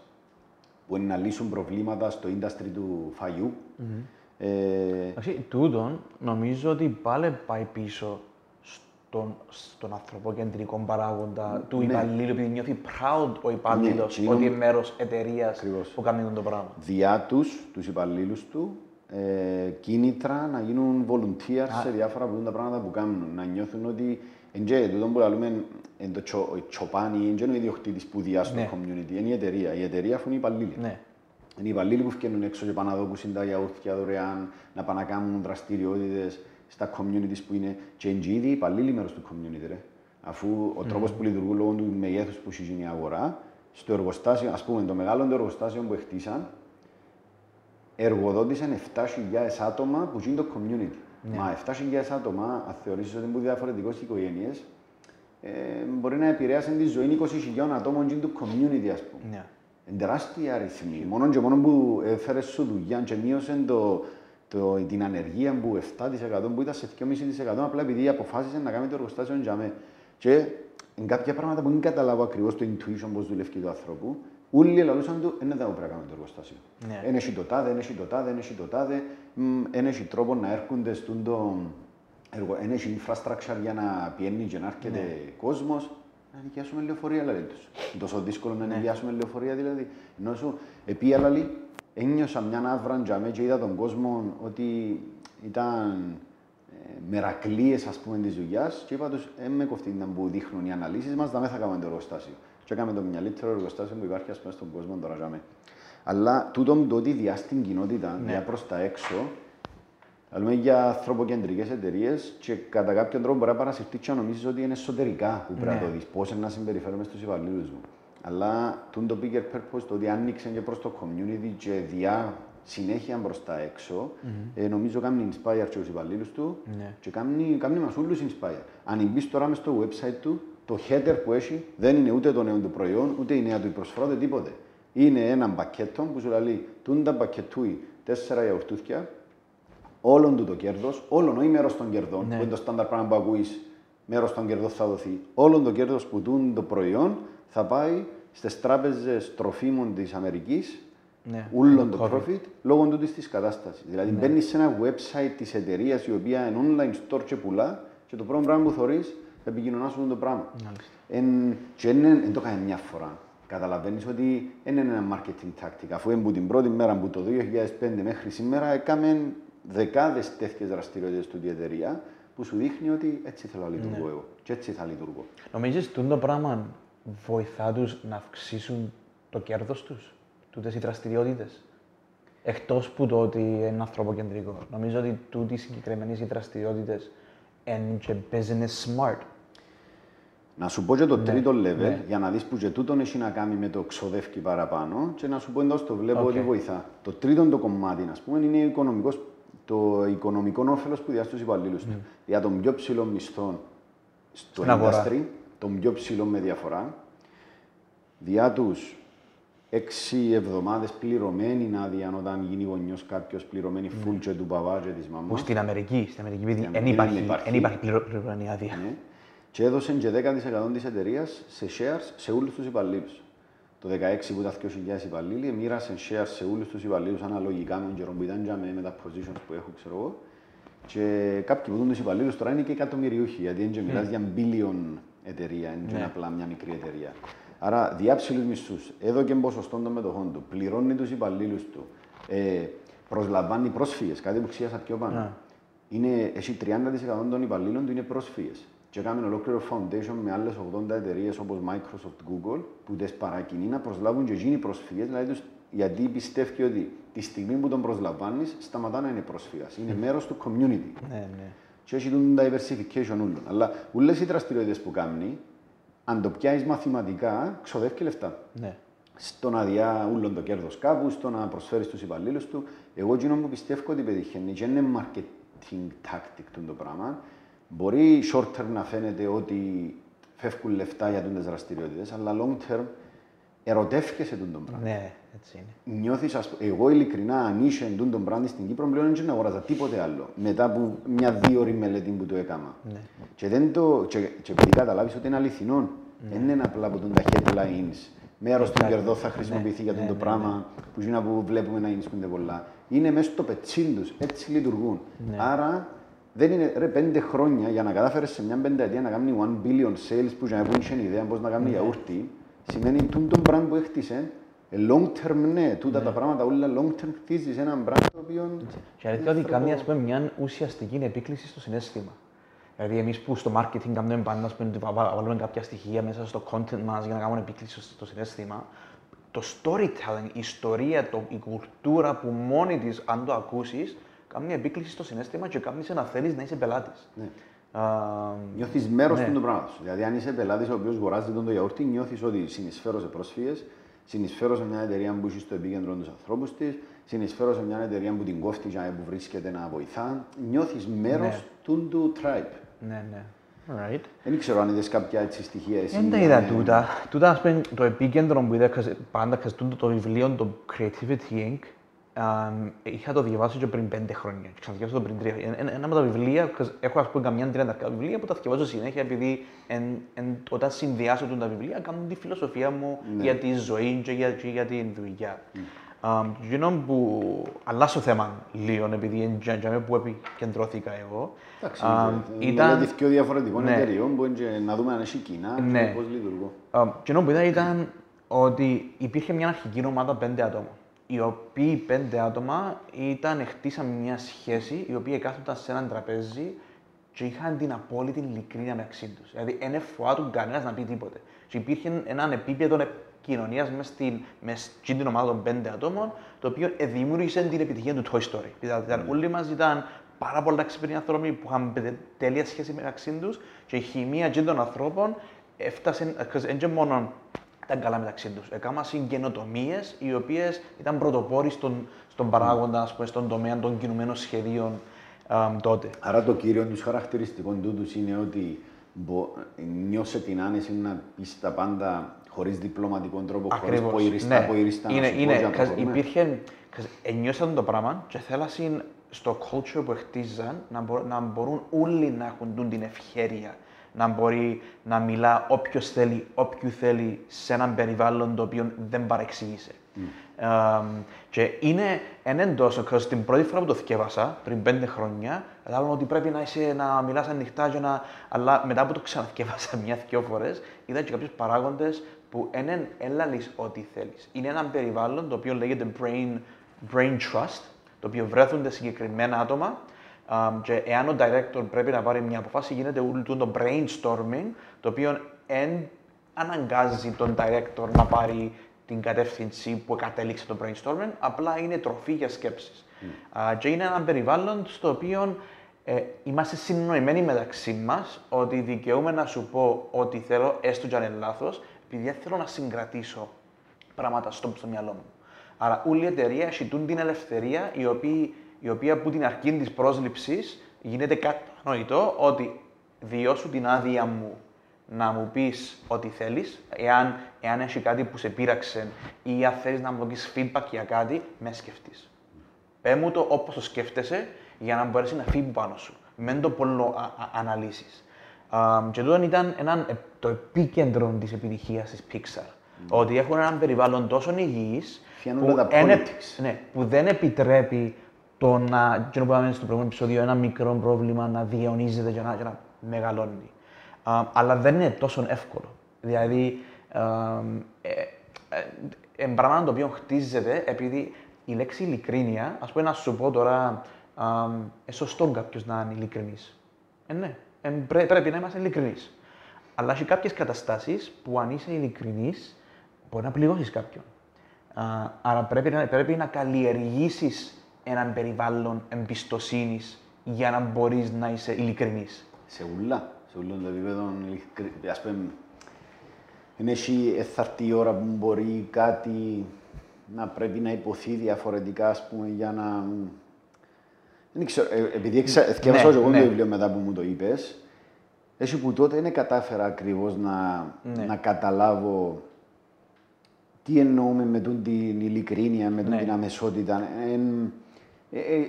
S1: που είναι να λύσουν προβλήματα στο industry του φαγιού. Mm-hmm.
S2: Ε... τούτον νομίζω ότι πάλι πάει πίσω στον, στον ανθρωποκεντρικό παράγοντα του ναι. υπαλλήλου, επειδή νιώθει proud ο υπάλληλος ναι, ότι είναι μέρος εταιρείας που κάνει το πράγμα.
S1: Διά τους, τους υπαλλήλους του, ε, κίνητρα να γίνουν volunteers σε διάφορα από τα πράγματα που κάνουν. Να νιώθουν ότι εντζέ, τούτο που λέμε εν το τσοπάνι, είναι ο ιδιοκτήτης που διά στο ναι. community, είναι η εταιρεία. Η εταιρεία αφού είναι υπαλλήλοι. Ναι. Είναι οι υπαλλήλοι που βγαίνουν έξω και πάνε να δουν τα γιαούρτια δωρεάν, να πάνε να κάνουν δραστηριότητες στα communities που είναι. Και είναι ήδη υπαλλήλοι μέρο του community. Ρε. Αφού ο mm. τρόπος που λειτουργούν λόγω του μεγέθους που έχει γίνει η αγορά, στο εργοστάσιο, ας πούμε, το μεγάλο εργοστάσιο που χτίσαν, εργοδότησαν 7.000 άτομα που είναι το community. Ναι. Μα 7.000 άτομα, αν θεωρήσεις ότι είναι διαφορετικές οικογένειες, ε, μπορεί να επηρέασαν τη ζωή 20.000 ατόμων του community, ας πούμε. Ναι τεράστια αριθμή. Μόνο και μόνο που έφερες σου δουλειά και μείωσε το, το, την ανεργία που 7% που ήταν σε 2,5% απλά επειδή αποφάσισε να κάνει το εργοστάσιο για μέ. Και εν κάποια πράγματα που δεν καταλάβω ακριβώς το intuition πώς δουλεύει το άνθρωπο, όλοι λαλούσαν του, δεν θα πρέπει να κάνουμε το εργοστάσιο. Δεν ναι. έχει το τάδε, δεν έχει το τάδε, δεν έχει το τάδε, δεν έχει τρόπο να έρχονται στον το έργο, δεν έχει infrastructure για να πιένει και να έρχεται ναι. κόσμος να νοικιάσουμε λεωφορεία, δηλαδή τους. Είναι τόσο δύσκολο να ναι. νοικιάσουμε λεωφορεία, δηλαδή. Ενώ σου, επί αλλά ένιωσα μια άβρα τζαμέ και είδα τον κόσμο ότι ήταν ε, μερακλείες, ας πούμε, της δουλειάς και είπα τους, ε, με κοφτή ήταν που δείχνουν οι αναλύσεις μας, δεν θα κάνουμε το εργοστάσιο. Και έκαμε το μεγαλύτερο εργοστάσιο που υπάρχει, ας πούμε, στον κόσμο τώρα τζαμέ. Αλλά τούτο το ότι διά στην κοινότητα, ναι. διά προς τα έξω, Μιλούμε για ανθρωποκεντρικές εταιρείες και κατά κάποιον τρόπο μπορεί να παρασυρθεί και να νομίζεις ότι είναι εσωτερικά που πρέπει να το ναι. δεις. Πώς να συμπεριφέρουμε στους υπαλλήλους μου. Αλλά το bigger purpose, το ότι άνοιξε και προς το community και διά συνέχεια προ τα έξω, mm-hmm. ε, νομίζω κάνει inspire και τους υπαλλήλους του ναι. και κάνει, κάνει μας όλους inspire. Αν μπεις τώρα μες στο website του, το header που έχει δεν είναι ούτε το νέο του προϊόν, ούτε η νέα του προσφορά, ούτε τίποτε. Είναι ένα πακέτο που σου λέει, τούντα πακετούι τέσσερα γιαουρτούθια, όλον του το κέρδος, όλον, όχι μέρος των κερδών,
S2: Ναι.
S1: που είναι το στάνταρ πράγμα που ακούεις, μέρος των κερδών θα δοθεί. Όλον το κέρδος που τούν το προϊόν θα πάει στις τράπεζες τροφίμων της Αμερικής,
S2: Ναι,
S1: ούλον
S2: το
S1: το
S2: COVID.
S1: profit, λόγω τούτης της κατάστασης. Δηλαδή μπαίνεις σε ένα website της εταιρείας η οποία είναι online store και πουλά και το πρώτο πράγμα που θεωρεί επικοινωνά σου το πράγμα.
S2: Μάλιστα.
S1: Εν, και δεν το κάνεις μια φορά. Καταλαβαίνεις ότι δεν είναι ένα marketing tactic. Αφού είναι που την πρώτη μέρα που το 2005 μέχρι σήμερα έκαμε δεκάδες τέτοιες δραστηριότητες του η εταιρεία που σου δείχνει ότι έτσι θέλω να λειτουργώ εγώ. Και έτσι θα λειτουργώ.
S2: Νομίζεις ότι το πράγμα βοηθά τους να αυξήσουν το κέρδος τους, τούτες οι δραστηριότητες. Εκτός που το ότι είναι ανθρωποκεντρικό. Νομίζω ότι τούτοι συγκεκριμένες οι δραστηριότητες είναι και business smart.
S1: Να σου πω και το τρίτο level,
S2: ναι.
S1: για να δεις που και τούτον έχει να κάνει με το ξοδεύει παραπάνω και να σου πω εντός το βλέπω
S2: Οκ.
S1: ότι βοηθά. Το τρίτο το κομμάτι, ας πούμε, είναι ο οικονομικός, το οικονομικό όφελος που διά στους υπαλλήλους του. Για τον πιο ψηλό μισθό στο
S2: Στην αγορά.
S1: industry, τον πιο ψηλό με διαφορά, διά τους έξι εβδομάδες πληρωμένη άδεια όταν γίνει γονιός κάποιος πληρωμένη full και του παπά και της
S2: Που
S1: μαμάς.
S2: στην Αμερική, στην Αμερική, επειδή
S1: Στην
S2: δεν
S1: Αμερική δεν
S2: υπάρχει,
S1: υπάρχει.
S2: δεν υπάρχει πληρω- πληρωμένη άδεια.
S1: Ναι. Και έδωσε και 10% της εταιρείας σε shares σε όλους τους υπαλλήλους. Το 16 που ήταν 2.000 υπαλλήλοι, μοίρασε shares σε όλους τους υπαλλήλους αναλογικά με τον καιρό που ήταν για με, με τα positions που έχω, ξέρω εγώ. Και κάποιοι που δουν τους υπαλλήλους τώρα είναι και εκατομμυριούχοι, γιατί δεν μιλάς για billion εταιρεία, δεν είναι
S2: Ναι.
S1: απλά μια μικρή εταιρεία. Άρα, διάψηλου μισθούς, εδώ και ποσοστό των μετοχών του, πληρώνει τους υπαλλήλους του, ε, προσλαμβάνει πρόσφυγες, κάτι που ξίασα πιο πάνω.
S2: Ναι.
S1: Είναι, έχει 30% των υπαλλήλων του είναι πρόσφυγες. Και κάνουμε ολόκληρο foundation με άλλες 80 εταιρείες όπως Microsoft, Google, που τις παρακινεί να προσλάβουν και εκείνοι πρόσφυγες, δηλαδή τους, γιατί πιστεύει ότι τη στιγμή που τον προσλαμβάνεις, σταματά να είναι πρόσφυγας. Είναι μέρος του community.
S2: Ναι, ναι.
S1: Και έχει τον diversification όλων. Αλλά όλε οι δραστηριότητες που κάνει, αν το πιάσεις μαθηματικά, ξοδεύει λεφτά.
S2: ναι.
S1: Στο να διά όλον το κέρδος κάπου, στο να προσφέρεις στου υπαλλήλους του. Εγώ εκείνο που πιστεύω ότι πετυχαίνει, και είναι marketing tactic του το πράγμα. Μπορεί short term να φαίνεται ότι φεύγουν λεφτά για τι δραστηριότητες, αλλά long term ερωτεύκεσαι τον το πράγμα.
S2: Ναι, έτσι είναι.
S1: Νιώθεις, ας, πούμε, εγώ ειλικρινά, αν είσαι εντούν τον brand στην Κύπρο, πλέον δεν αγοράζα τίποτε άλλο. Μετά από μια δύο ώρη μελέτη που το έκανα.
S2: Ναι.
S1: Και, δεν το, και, και επειδή καταλάβεις ότι είναι αληθινό, δεν είναι απλά από τον τα headlines. Μέρος των
S2: Ναι,
S1: κερδών θα χρησιμοποιηθεί για
S2: ναι,
S1: τον το
S2: ναι,
S1: πράγμα που είναι που βλέπουμε να είναι πολλά. Είναι μέσα στο πετσίν τους, έτσι λειτουργούν.
S2: Ναι.
S1: Άρα δεν είναι ρε, πέντε χρόνια για να κατάφερες σε μια πενταετία να κάνει one billion sales που για να έχουν ιδέα πώς να
S2: Ναι.
S1: κάνει γιαούρτι, σημαίνει τούν τον brand που έχτισες, ε, long term ναι, τούτα τα πράγματα όλα long term χτίζεις ένα brand το οποίο...
S2: Και αλήθεια ότι κάνει ας πούμε, μια ουσιαστική επίκληση στο συνέστημα. Δηλαδή, εμείς που στο marketing κάνουμε πάντα, ας πούμε, ότι βα- βα- βάλουμε κάποια στοιχεία μέσα στο content μας για να κάνουμε επίκληση στο συνέστημα, το storytelling, η ιστορία, το, η κουλτούρα που μόνη της, αν το ακούσεις, κάνει μια επίκληση στο συνέστημα και κάνει να θέλεις να είσαι πελάτης.
S1: Ναι.
S2: Uh,
S1: Νιώθεις μέρος
S2: Ναι.
S1: του το πράγμα σου. Δηλαδή, αν είσαι πελάτης ο οποίος αγοράζει τον το γιαούρτι, νιώθεις ότι συνεισφέρω σε πρόσφυγες, συνεισφέρω σε μια εταιρεία που έχει στο επίκεντρο τους ανθρώπους της, συνεισφέρω σε μια εταιρεία που την κόφτει για που βρίσκεται να βοηθά. Νιώθεις μέρος
S2: Ναι.
S1: του του tribe.
S2: ναι, ναι. Alright.
S1: Δεν ξέρω αν είδες κάποια έτσι στοιχεία εσύ.
S2: Δεν τα είδα
S1: ναι.
S2: τούτα. Τούτα, ας πούμε, το επίκεντρο που είδα κας- πάντα, κας τούτο το βιβλίο, το Creativity Inc., αμ, είχα το διαβάσει και πριν πέντε χρόνια. Και ξαναδιαβάσα το πριν τρία. Ε, Ένα, ένα από τα βιβλία, κας έχω ας πούμε καμιά τριανταρκά βιβλία που τα διαβάζω συνέχεια επειδή εν, εν, όταν συνδυάσω τα βιβλία κάνουν τη φιλοσοφία μου
S1: Ναι.
S2: για τη ζωή και για, και για την δουλειά. Um, Γίνον που αλλάσω θέμα λίγο, επειδή είναι για- για μένα που επικεντρώθηκα εγώ.
S1: Εντάξει,
S2: αμ,
S1: ήταν... μελέτη πιο διαφορετικών
S2: ναι.
S1: εταιριών που είναι και να δούμε αν έχει κοινά
S2: Ναι.
S1: και πώς λειτουργούν.
S2: Um, και ενώ που είδα ήταν ότι υπήρχε μια αρχική ομάδα πέντε άτομα. Οι οποίοι πέντε άτομα ήταν, χτίσαν μια σχέση, οι οποίοι κάθονταν σε έναν τραπέζι και είχαν την απόλυτη ειλικρίνεια μεταξύ τους. Δηλαδή, δεν φοβάτουν κανένας να πει τίποτε. Και υπήρχε ένα επίπεδο επικοινωνίας μες στην, μες στην την ομάδα των πέντε ατόμων, το οποίο δημιούργησε την επιτυχία του Toy Story. Δηλαδή, ήταν, όλοι μα ήταν πάρα πολλά ξυπνοί άνθρωποι που είχαν πε- τέλεια σχέση μεταξύ τους και η χημεία και των ανθρώπων έφτασε, δεν μόνο ήταν καλά μεταξύ τους. Έκαναν καινοτομίε οι οποίες ήταν πρωτοπόροι στον, στον παράγοντα, ας πούμε, στον τομέα των κινουμένων σχεδίων αμ, τότε.
S1: Άρα το κύριο τους χαρακτηριστικό τούτους είναι ότι μπο... νιώσε την άνεση να πεις τα πάντα χωρίς διπλωματικό τρόπο, χωρίς
S2: Ακριβώς.
S1: ποηριστά,
S2: Ναι.
S1: ποηριστά, να
S2: είναι,
S1: σου πω
S2: είναι,
S1: για να το
S2: κας-
S1: βρούμε.
S2: υπήρχε, Ενιώσαν το πράγμα και θέλασαν στο culture που χτίζαν να, μπο, να μπορούν όλοι να έχουν την ευχαίρεια να μπορεί να μιλά όποιος θέλει, όποιου θέλει σε έναν περιβάλλον το οποίο δεν παρεξήγησε. Mm. Um, και είναι έναν τόσο, γιατί την πρώτη φορά που το θυκεύασα, πριν πέντε χρόνια, κατάλαβα ότι πρέπει να, είσαι, να μιλάς ανοιχτά, και να... αλλά μετά που το ξαναθυκεύασα μια-δυο φορές, είδα και κάποιους παράγοντες που δεν έλαλει ό,τι θέλεις. Είναι ένα περιβάλλον το οποίο λέγεται brain, brain trust, το οποίο βρέθονται συγκεκριμένα άτομα Um, και εάν ο director πρέπει να πάρει μια αποφάση, γίνεται όλο το brainstorming, το οποίο εν αναγκάζει τον director να πάρει την κατεύθυνση που κατέληξε το brainstorming, απλά είναι τροφή για σκέψεις. Mm. Uh, και είναι ένα περιβάλλον στο οποίο ε, είμαστε συνοημένοι μεταξύ μας ότι δικαιούμαι να σου πω ό,τι θέλω, έστω και αν είναι λάθος, επειδή θέλω να συγκρατήσω πράγματα στο, στο μυαλό μου. Άρα, όλη η εταιρεία έχει την ελευθερία η οποία η οποία από την αρχή της πρόσληψης γίνεται κατανοητό ότι διώσου την άδεια μου να μου πεις ό,τι θέλεις, εάν, εάν έχει κάτι που σε πείραξε ή αν θέλεις να μου δώσεις feedback για κάτι, με σκεφτείς. Πε μου το όπως το σκέφτεσαι για να μπορέσεις να φύγει πάνω σου. Μεν το πολλό αναλύσεις. και τούτο ήταν έναν, ε, το επίκεντρο της επιτυχίας της Pixar. Mm. Ότι έχουν έναν περιβάλλον τόσο υγιής που, ναι, που δεν επιτρέπει το να, και που είπαμε στο προηγούμενο επεισόδιο, ένα μικρό πρόβλημα να διαιωνίζεται και να, και να μεγαλώνει. Uh, αλλά δεν είναι τόσο εύκολο. Δηλαδή, uh, ε, ε, ε, πράγμα το οποίο χτίζεται επειδή η λέξη ειλικρίνεια, ας πούμε να σου πω τώρα, ε, σωστό κάποιος να είναι ειλικρινής. Ε, ναι, ε, πρέ, πρέπει να είμαστε ειλικρινείς. Αλλά έχει κάποιες καταστάσεις που αν είσαι ειλικρινής, μπορεί να πληγώσεις κάποιον. Uh, άρα πρέπει να, πρέπει να καλλιεργήσεις έναν περιβάλλον εμπιστοσύνης για να μπορείς να είσαι ειλικρινής.
S1: Σε ούλα, σε ούλα το επίπεδο, ας πούμε, δεν έχει εθαρτή ώρα που μπορεί κάτι να πρέπει να υποθεί διαφορετικά, ας πούμε, για να... Δεν ξέρω, ε, επειδή εθιέβασα ναι, εγώ ναι. το βιβλίο μετά που μου το είπες, έτσι που τότε δεν κατάφερα ακριβώς να, ναι. να καταλάβω τι εννοούμε με την ειλικρίνεια, με ναι. την αμεσότητα. Ε, ε, ε,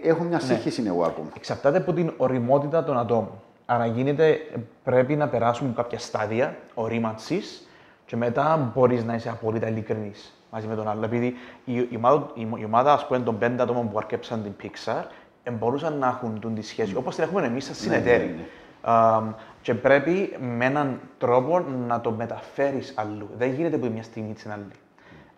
S1: έχω μια ναι. σύγχυση ναι. εγώ ακόμα.
S2: Εξαρτάται από την οριμότητα των ατόμων. Άρα γίνεται, πρέπει να περάσουμε κάποια στάδια ορίμανσης και μετά μπορείς να είσαι απόλυτα ειλικρινής μαζί με τον άλλο. Επειδή η, η ομάδα, η, η ομάδα ας πούμε, των πέντε ατόμων που αρκέψαν την Pixar μπορούσαν να έχουν τη σχέση mm. όπως την έχουμε εμείς σαν ναι, συνεταίροι. Ναι, ναι. και πρέπει με έναν τρόπο να το μεταφέρεις αλλού. Δεν γίνεται από μια στιγμή στην άλλη.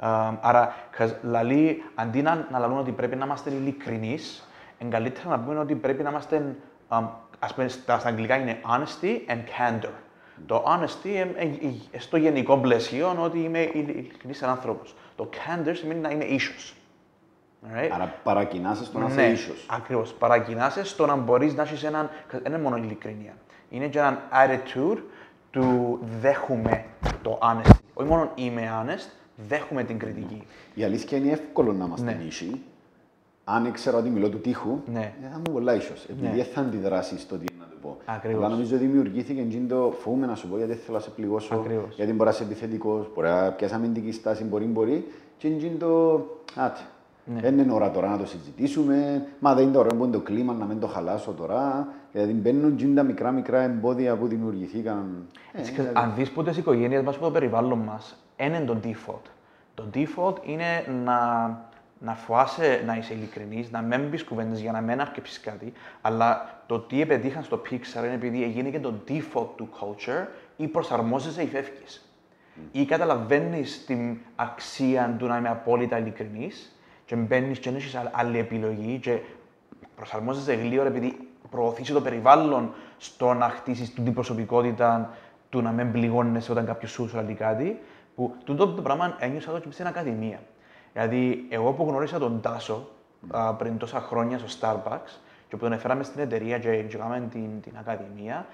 S2: Um, άρα, λαλεί, αντί να, να λαλούν ότι πρέπει να είμαστε ειλικρινείς, είναι καλύτερα να πούμε ότι πρέπει να είμαστε, um, ας πούμε, στα, στα αγγλικά είναι honesty and candor. Το honesty ε, ε, ε, στο γενικό πλαίσιο ότι είμαι ειλικρινής άνθρωπος. Το candor σημαίνει να είμαι ίσο.
S1: Right? Άρα παρακινάσαι στο να είσαι ναι, ίσο.
S2: Ακριβώς. Παρακινάσαι στο να μπορείς να έχεις έναν. Δεν είναι μόνο ειλικρινία. Είναι και έναν attitude του δέχομαι το honesty. Όχι μόνο είμαι honest, δέχομαι την κριτική.
S1: Η αλήθεια είναι εύκολο να είμαστε ναι. νήσι. Αν ήξερα ότι μιλώ του τείχου, ναι. θα μου πολλά ίσως. Επειδή ναι. θα αντιδράσει στο τι να το πω.
S2: Ακριβώς. Αλλά
S1: νομίζω δημιουργήθηκε και το φοβούμαι να σου πω γιατί θέλω να σε πληγώσω. Ακριβώς. Γιατί μπορεί να είσαι επιθετικός, μπορεί να πιάσει αμυντική στάση, μπορεί, μπορεί. Και είναι το. Άτε. Ναι. Δεν είναι ώρα τώρα να το συζητήσουμε. Μα δεν είναι τώρα που είναι το κλίμα να μην το χαλάσω τώρα. Δηλαδή μπαίνουν τα μικρά μικρά εμπόδια που δημιουργηθήκαν.
S2: Ε, δηλαδή... Αν δεις ποτέ τι οικογένειες μας, το περιβάλλον μας, ένα είναι το default. Το default είναι να, να φοάσαι να είσαι ειλικρινής, να μην πει κουβέντες για να μην αρκεψεις κάτι, αλλά το τι επετύχαν στο Pixar είναι επειδή έγινε και το default του culture ή προσαρμόζεσαι ή φεύγεις. Mm. Ή καταλαβαίνεις την αξία του να είμαι απόλυτα ειλικρινής και μπαίνεις και δεν έχει άλλη επιλογή και προσαρμόζεσαι γλύωρα επειδή προωθήσει το περιβάλλον στο να χτίσεις την προσωπικότητα του να μην πληγώνεσαι όταν κάποιος σου λέει κάτι. Που τούτο το πράγμα ένιωσα το και στην Ακαδημία. Δηλαδή, εγώ που γνώρισα τον Τάσο α, πριν τόσα χρόνια στο Starbucks και που τον έφεραμε στην εταιρεία και κάναμε την, την Ακαδημία,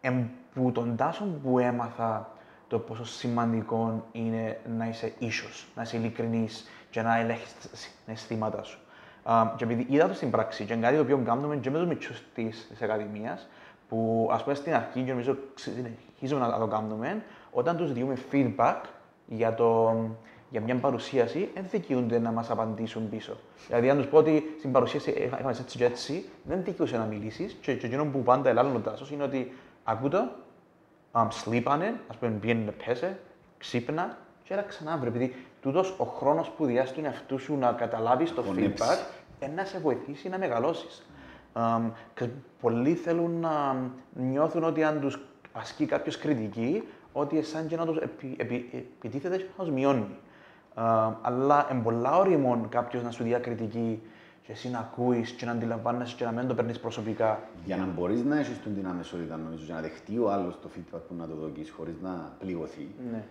S2: εμ, που τον Τάσο που έμαθα το πόσο σημαντικό είναι να είσαι ίσο, να είσαι ειλικρινής και να ελέγχεις τα αισθήματά σου. Uh, και επειδή είδα το στην πράξη, και είναι κάτι το οποίο κάνουμε και με του μυτσού της Ακαδημίας, που ας πούμε στην αρχή, και νομίζω συνεχίζουμε να το κάνουμε, όταν τους δίνουμε feedback για, το, για μια παρουσίαση, δεν δικαιούνται να μας απαντήσουν πίσω. Δηλαδή, αν τους πω ότι στην παρουσίαση είχαμε έτσι και έτσι, δεν δικαιούσε να μιλήσεις. Και, και εκείνο που πάντα ελάλλον ο Τάσο είναι ότι ακούτε, um, sleepανε, ας πούμε, πήγαινε να πέσε, ξύπνα, και έλα ξανά βρε. Επειδή τούτος ο χρόνος που διάστηκε τον εαυτού σου να καταλάβεις το feedback, να σε βοηθήσει να μεγαλώσεις. Um, και πολλοί θέλουν να νιώθουν ότι αν τους ασκεί κάποιος κριτική, ότι σαν και να τους επι, επι, επιτίθεται και να τους μειώνει. Uh, αλλά είναι πολλά όριμον κάποιος να σου διακριτική και εσύ να ακούεις και να αντιλαμβάνεσαι και να μην το παίρνεις προσωπικά.
S1: Για να μπορείς να έχεις την αμεσότητα, νομίζω, για να δεχτεί ο άλλος το feedback που να το δοκίσει χωρίς να πληγωθεί. Ναι.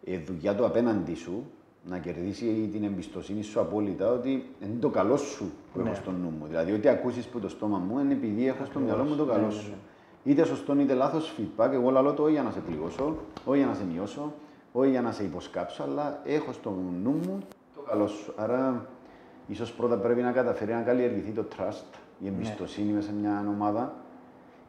S1: Η δουλειά του απέναντί σου να κερδίσει την εμπιστοσύνη σου απόλυτα ότι είναι το καλό σου που ναι. έχω στο νου μου. Δηλαδή, ό,τι ακούσεις από το στόμα μου είναι επειδή έχω στο μυαλό μου το καλό ναι, σου. Ναι, είτε σωστό είτε λάθος feedback, εγώ λέω το όχι για να σε πληγώσω, όχι για να σε μειώσω, όχι για να σε υποσκάψω, αλλά έχω στο νου μου το καλό σου. Άρα, ίσως πρώτα πρέπει να καταφέρει να καλλιεργηθεί το trust, η εμπιστοσύνη μέσα σε μια ομάδα,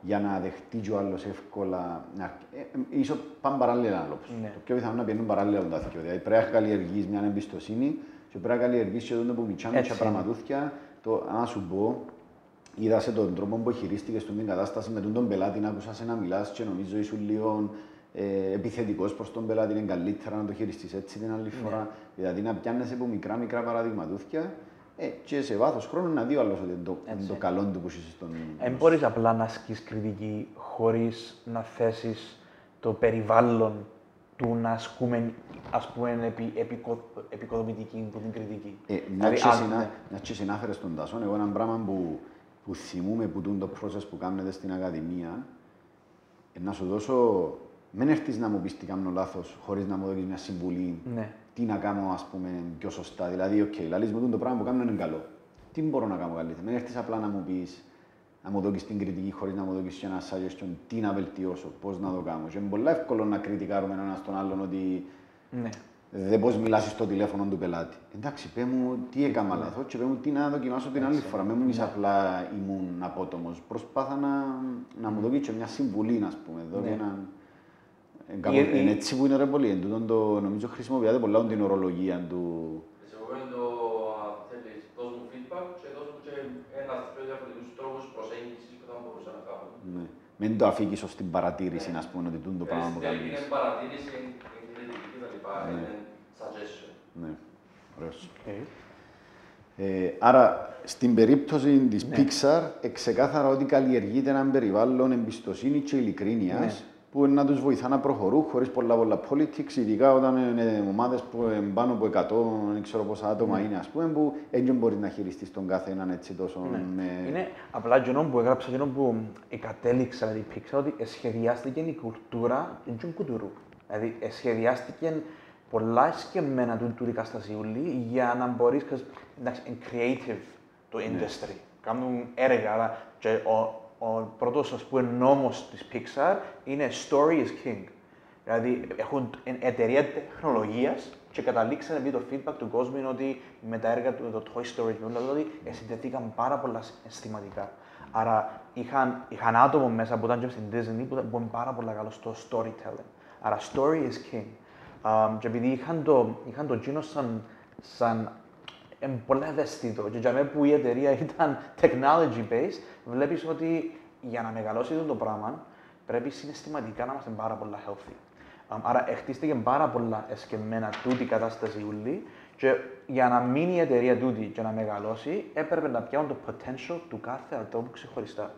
S1: για να δεχτεί και ο άλλος εύκολα. Να... Ε, ε, ίσως πάνε παράλληλα άλλο. Ναι. Το πιο πιθανό να πιένουν παράλληλα τα δύο. Δηλαδή πρέπει να καλλιεργήσει μια εμπιστοσύνη και πρέπει να καλλιεργήσει και το που μιτσάμε τέτοια πραγματούθια. Το, να σου πω, είδα σε τον τρόπο που χειρίστηκε στην κατάσταση με τον πελάτη, να άκουσα σε να μιλάς και νομίζω ήσουν λίγο ε, επιθετικός προς τον πελάτη. Είναι καλύτερα να το χειριστείς έτσι την άλλη φορά. Ναι. Δηλαδή να πιάνεσαι από μικρά μικρά παραδειγματούθια ε, και σε βάθος χρόνου να δει ο άλλος ότι είναι το, είναι το καλό του που είσαι στον.
S2: Δεν μπορείς απλά να ασκείς κριτική χωρίς να θέσεις το περιβάλλον του να ασκούμε ας πούμε, επι, επικο, επικοδομητική που την κριτική.
S1: Ε, μια δηλαδή, και συνάφερες στον Τασό, εγώ ένα πράγμα που, που θυμούμε που το process που κάνετε στην Ακαδημία, ε, να σου δώσω, μην έρθεις να μου πεις τι κάνω λάθος χωρίς να μου δώσεις μια συμβουλή ναι τι να κάνω ας πούμε, πιο σωστά. Δηλαδή, OK, okay, μου το πράγμα που κάνω είναι καλό. Τι μπορώ να κάνω καλύτερα; Μην έρθεις απλά να μου πεις, να μου δώσεις την κριτική χωρίς να μου δώσεις ένα suggestion, τι να βελτιώσω, πώς να το κάνω. Και είναι πολύ εύκολο να κριτικάρουμε ένα τον άλλον ότι ναι. Δεν μπορείς να μιλάσεις στο τηλέφωνο του πελάτη. Εντάξει, πέ μου τι έκανα ναι. λάθος και πέ μου τι να δοκιμάσω την άλλη φορά. Μην μου ναι. απλά ήμουν απότομος. Προσπάθα να, να μου δώσει μια συμβουλή, α πούμε. Εδώ, ναι. ένα, είναι έτσι που είναι ρε πολύ. Εν το νομίζω χρησιμοποιάται πολλά την ορολογία του.
S3: Εγώ το θέλεις, δώσ' μου feedback και δώσ' μου και ένα πιο διαφορετικούς τρόπους προσέγγισης που θα μπορούσα να κάνω. Ναι.
S1: Μην το αφήκεις ως την παρατήρηση, να πούμε, ότι το πράγμα που κάνεις.
S3: Είναι παρατήρηση, είναι κριτική τα λοιπά, είναι suggestion.
S1: Ναι, ωραίος. Ε, άρα, στην περίπτωση της ναι. Pixar, ξεκάθαρα ότι καλλιεργείται έναν περιβάλλον εμπιστοσύνη και ειλικρίνειας, ναι που να τους βοηθά να προχωρούν χωρίς πολλά πολλά politics, ειδικά όταν είναι ομάδες που είναι πάνω από 100, δεν ξέρω πόσα άτομα ναι. είναι, ας πούμε, που δεν μπορεί να χειριστείς τον κάθε έναν έτσι τόσο. Ναι. Με...
S2: Είναι απλά εκείνο που έγραψα, εκείνο που κατέληξα, δηλαδή πήξα ότι σχεδιάστηκε η κουλτούρα του κουτουρού. Δηλαδή σχεδιάστηκε πολλά σκεμμένα του, του δικαστασιούλη για να μπορείς. Εντάξει, είναι creative το ναι. industry. Ναι. Κάνουν έργα, αλλά και ο, ο πρώτος ας πούμε νόμος της Pixar είναι story is king. Δηλαδή έχουν εταιρεία τεχνολογίας και καταλήξαν επειδή το feedback του κόσμου είναι ότι με τα έργα του, το Toy Story και δηλαδή συνδεθήκαν πάρα πολλά αισθηματικά. Άρα είχαν, είχαν άτομο μέσα που ήταν και στην Disney που ήταν πάρα πολύ καλό στο storytelling. Άρα story is king. Um, και επειδή είχαν το, είχαν το Gino σαν, σαν είναι πολύ ευαίσθητο. Και για μένα που η εταιρεία ήταν technology based, βλέπεις ότι για να μεγαλώσει το πράγμα πρέπει συναισθηματικά να είμαστε πάρα πολύ healthy. άρα χτίστηκε πάρα πολλά εσκεμμένα τούτη κατάσταση ούλη και για να μείνει η εταιρεία τούτη και να μεγαλώσει, έπρεπε να πιάνουν το potential του κάθε ατόμου ξεχωριστά.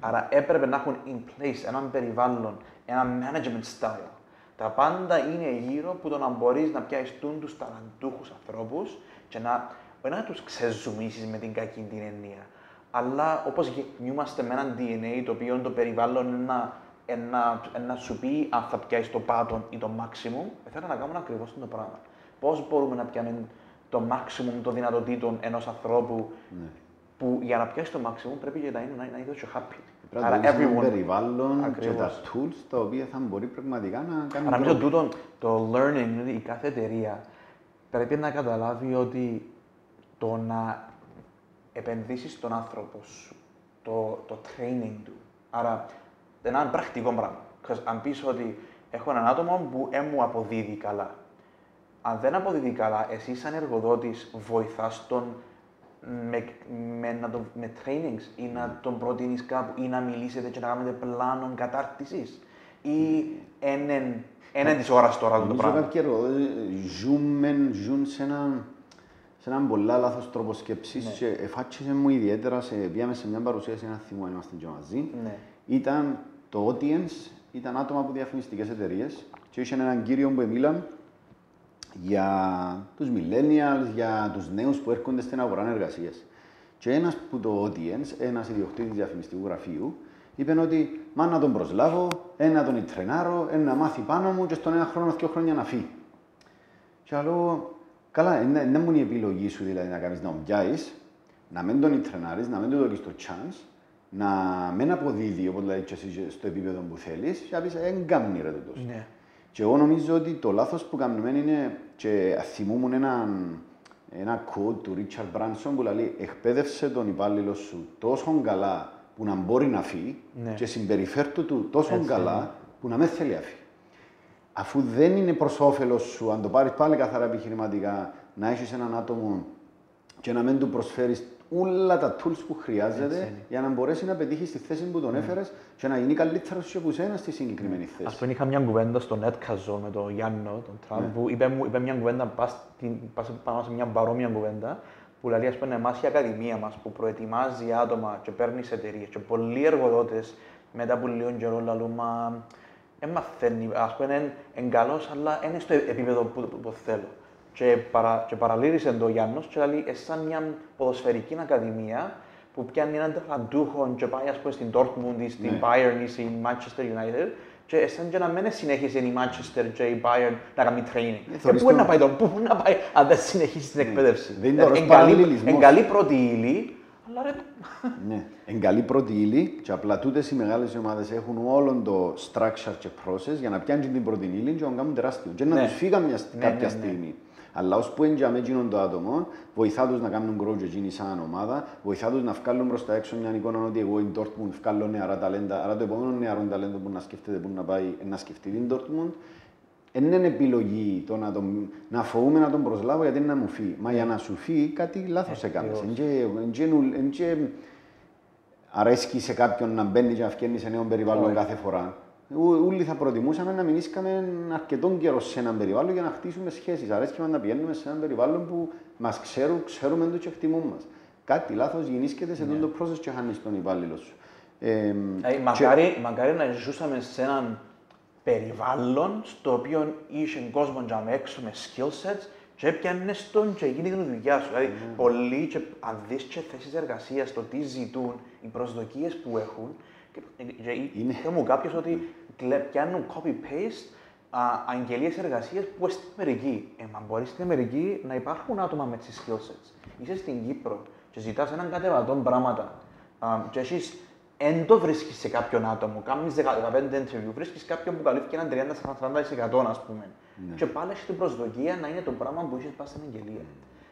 S2: Άρα έπρεπε να έχουν in place ένα περιβάλλον, ένα management style. Τα πάντα είναι γύρω που το να μπορείς να πιάσεις τους ταλαντούχους ανθρώπους και να όχι να τους ξεζουμίσεις με την κακή την έννοια, αλλά όπως γεννιούμαστε με ένα DNA το οποίο το περιβάλλον να, να, να σου πει αν θα πιάσεις το πάτον ή το maximum, θέλω να κάνουμε ακριβώς το πράγμα. Πώς μπορούμε να πιάνουμε το maximum των δυνατοτήτων ενός ανθρώπου ναι. Που για να πιάσει το maximum πρέπει να είναι, να είναι τόσο happy.
S1: Πρέπει να everyone... περιβάλλον ακριβώς. και τα tools τα οποία θα μπορεί πραγματικά να κάνει
S2: Άρα νομίζω τούτο το learning, δηλαδή η κάθε εταιρεία πρέπει να καταλάβει ότι το να επενδύσεις στον άνθρωπο σου, το, το training του. Άρα, είναι ένα πρακτικό πράγμα. Αν πεις ότι έχω έναν άτομο που δεν μου αποδίδει καλά, αν δεν αποδίδει καλά, εσύ σαν εργοδότης βοηθάς τον με, με, να τον, με trainings ή να τον προτείνεις κάπου ή να μιλήσετε και να κάνετε πλάνο κατάρτισης ή έναν ένα της ώρας τώρα το πράγμα;
S1: Νομίζω κάποιοι εργοδότες ζουν, ζουν σε έναν σε έναν πολλά λάθος τρόπο σκέψης ναι. και εφάτσισε μου ιδιαίτερα, σε, πήγαμε σε μια παρουσίαση, ένα θυμό, είμαστε και μαζί,
S2: Ναι.
S1: ήταν το audience, ήταν άτομα από διαφημιστικές εταιρείες και είχε έναν κύριο που μίλαν για τους millennials, για τους νέους που έρχονται στην αγορά εργασίας. Και ένας που το audience, ένας ιδιοκτήτης διαφημιστικού γραφείου, είπε ότι μα να τον προσλάβω, ένα τον τρενάρω, ένα να μάθει πάνω μου και στον ένα χρόνο, δύο χρόνια να φύγει. Και λέω, καλά, δεν μου είναι η επιλογή σου δηλαδή να κάνεις να τον πιάσεις, να μην τον τρενάρεις, να μην του δώσεις το chance, να μην αποδίδει, όπως λέει και εσύ στο επίπεδο που θέλεις, και να πεις, δεν κάνει ρε τούτος.
S2: Ναι.
S1: Και εγώ νομίζω ότι το λάθος που κάνουμε είναι, και θυμούμουν ένα, ένα quote του Richard Branson που λέει «Εκπαίδευσε τον υπάλληλο σου τόσο καλά που να μπορεί να φύγει
S2: Ναι.
S1: και συμπεριφέρτου του τόσο
S2: Έτσι
S1: καλά
S2: είναι.
S1: που να μην θέλει να φύγει». Αφού δεν είναι προς όφελος σου, αν το πάρεις πάλι καθαρά επιχειρηματικά, να έχεις έναν άτομο και να μην του προσφέρεις όλα τα tools που χρειάζεται
S2: Έτσι είναι. Ναι.
S1: για να μπορέσει να πετύχει στη θέση που τον έφερες και να γίνει καλύτερος σε από σένα στη συγκεκριμένη θέση.
S2: Ας πούμε, είχα μια κουβέντα στο Netcast με τον Γιάννο, τον Τραμπ,
S1: Ναι.
S2: που είπε, μου, είπε μια κουβέντα πας στην- πας πάνω σε μια παρόμοια κουβέντα, που λέει, ας πούμε, εμάς η Ακαδημία μας που προετοιμάζει άτομα και παίρνει σε εταιρείες και πολλοί εργοδότες μετά από λίγο καιρό λαλούν, μα δεν μαθαίνει, ας πούμε, είναι καλός, αλλά δεν είναι στο επίπεδο που, που, που θέλω. Και, παρα, και παραλύρισε το Γιάννος και λέει, «Ε, σαν μια ποδοσφαιρική ακαδημία που πιάνει έναν ταλαντούχο και πάει ας πούμε στην Dortmund ή στην
S1: Ναι.
S2: Bayern ή στην Manchester United και σαν και να μην συνέχισε η Manchester και η Bayern να κάνει training.
S1: Ναι,
S2: Ε,
S1: θωρείς
S2: πού είναι
S1: το-
S2: να πάει το, πού είναι να πάει αν δεν συνεχίσει την εκπαίδευση.
S1: Δεν είναι
S2: Δηλαδή,
S1: ωραίος
S2: εν καλή-
S1: παραλληλισμός.
S2: εν καλή πρώτη ύλη, αλλά ρε,
S1: Ναι, εν καλή πρώτη ήλη και απλά τούτες οι μεγάλες ομάδες έχουν όλο το structure και process για να πιάνουν την πρώτη ύλη και να κάνουν τεράστιο. Και να
S2: Ναι.
S1: τους φύγα μια,
S2: Ναι,
S1: κάποια
S2: ναι, ναι.
S1: στιγμή. Αλλά ως που έντια με εκείνον το άτομο, βοηθά τους να κάνουν growth και εκείνοι σαν ομάδα, βοηθά τους να βγάλουν προς τα έξω μια εικόνα ότι εγώ η Dortmund βγάλω νεαρά ταλέντα, άρα το επόμενο νεαρό ταλέντο που να σκέφτεται που να πάει ε, να σκεφτεί την Dortmund, δεν είναι επιλογή το να, τον, να φοβούμαι να τον προσλάβω γιατί είναι να μου φύγει. Μα για να σου φύγει κάτι λάθος έκανες.
S2: Ακριβώς.
S1: Εν και- εν και νου- εν και αρέσκει σε κάποιον να μπαίνει και να βγαίνει σε νέο περιβάλλον
S2: Όχι.
S1: κάθε φορά. Ού- Όλοι θα προτιμούσαμε να μείνουμε αρκετόν καιρό σε έναν περιβάλλον για να χτίσουμε σχέσεις. Αρέσκει μας να πηγαίνουμε σε έναν περιβάλλον που μας ξέρουν, ξέρουμε το και εκτιμούν μας. Κάτι λάθος γεννήσκεται σε αυτό το process και χάνεις τον υπάλληλο σου. Ε,
S2: Ε,
S1: και-
S2: μακάρι, μακάρι να ζούσαμε σε έναν περιβάλλον στο οποίο είχε κόσμο για με έξω με skill sets και έπιανε τον και γίνει την δουλειά σου. Δηλαδή, πολλοί, και, αν δεις και θέσεις εργασίας, το τι ζητούν, οι προσδοκίες που έχουν, και, και,
S1: Είναι.
S2: είπε μου κάποιος ότι κλε- πιάνουν copy-paste α, αγγελίες εργασίας που είναι στην Αμερική. Ε, μα μπορεί στην Αμερική να υπάρχουν άτομα με τις skill sets. Είσαι στην Κύπρο και ζητάς έναν κατεβατόν πράγματα α, και έχεις Εν το βρίσκεις σε κάποιον άτομο. Κάνεις 15 interview, βρίσκεις κάποιον που καλύφθηκε έναν 30-40% ας πούμε. Και πάλι έχεις την προσδοκία να είναι το πράγμα που είχες πάει στην αγγελία.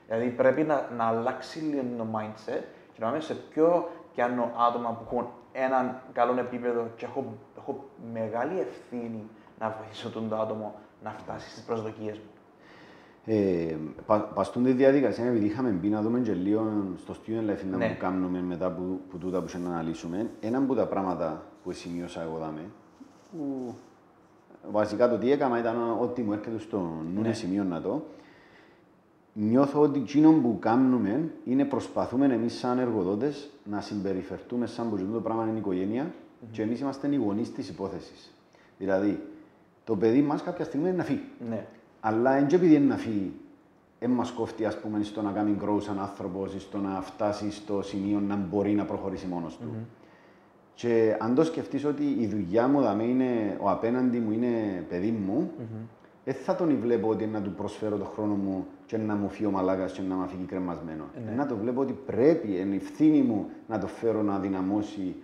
S2: Δηλαδή πρέπει να, να αλλάξει λίγο το mindset και να πάμε σε πιο πιάνω άτομα που έχουν έναν καλό επίπεδο και έχω, έχω μεγάλη ευθύνη να βοηθήσω τον το άτομο να φτάσει στις προσδοκίες μου.
S1: Ε, πα, παστούν τη διαδικασία, επειδή είχαμε μπει να δούμε και λίγο στο student life να
S2: Ναι.
S1: που κάνουμε μετά που, που τούτα που είχε να αναλύσουμε. Ένα από τα πράγματα που σημείωσα εγώ δάμε, που βασικά το τι έκανα ήταν ό,τι μου έρχεται στο νου
S2: Ναι.
S1: ναι. σημείο να το. Νιώθω ότι εκείνο που κάνουμε είναι προσπαθούμε εμείς σαν εργοδότες να συμπεριφερθούμε σαν που ζούμε το πράγμα είναι η οικογένεια και εμείς είμαστε οι γονείς της υπόθεσης. Δηλαδή, το παιδί μας κάποια στιγμή είναι να φύγει.
S2: Ναι.
S1: Αλλά δεν και επειδή είναι να φύγει, δεν μας κόφτει ας πούμε, στο να κάνει grow σαν άνθρωπος ή στο να φτάσει στο σημείο να μπορεί να προχωρήσει μόνος του. Και αν το σκεφτείς ότι η δουλειά μου δαμέ είναι, ο απέναντι μου είναι παιδί μου, δεν θα τον βλέπω ότι να του προσφέρω το χρόνο μου και να μου φύγει ο μαλάκας και να με φύγει κρεμασμένο.
S2: ναι.
S1: Να το βλέπω ότι πρέπει, είναι ευθύνη μου να το φέρω να δυναμώσει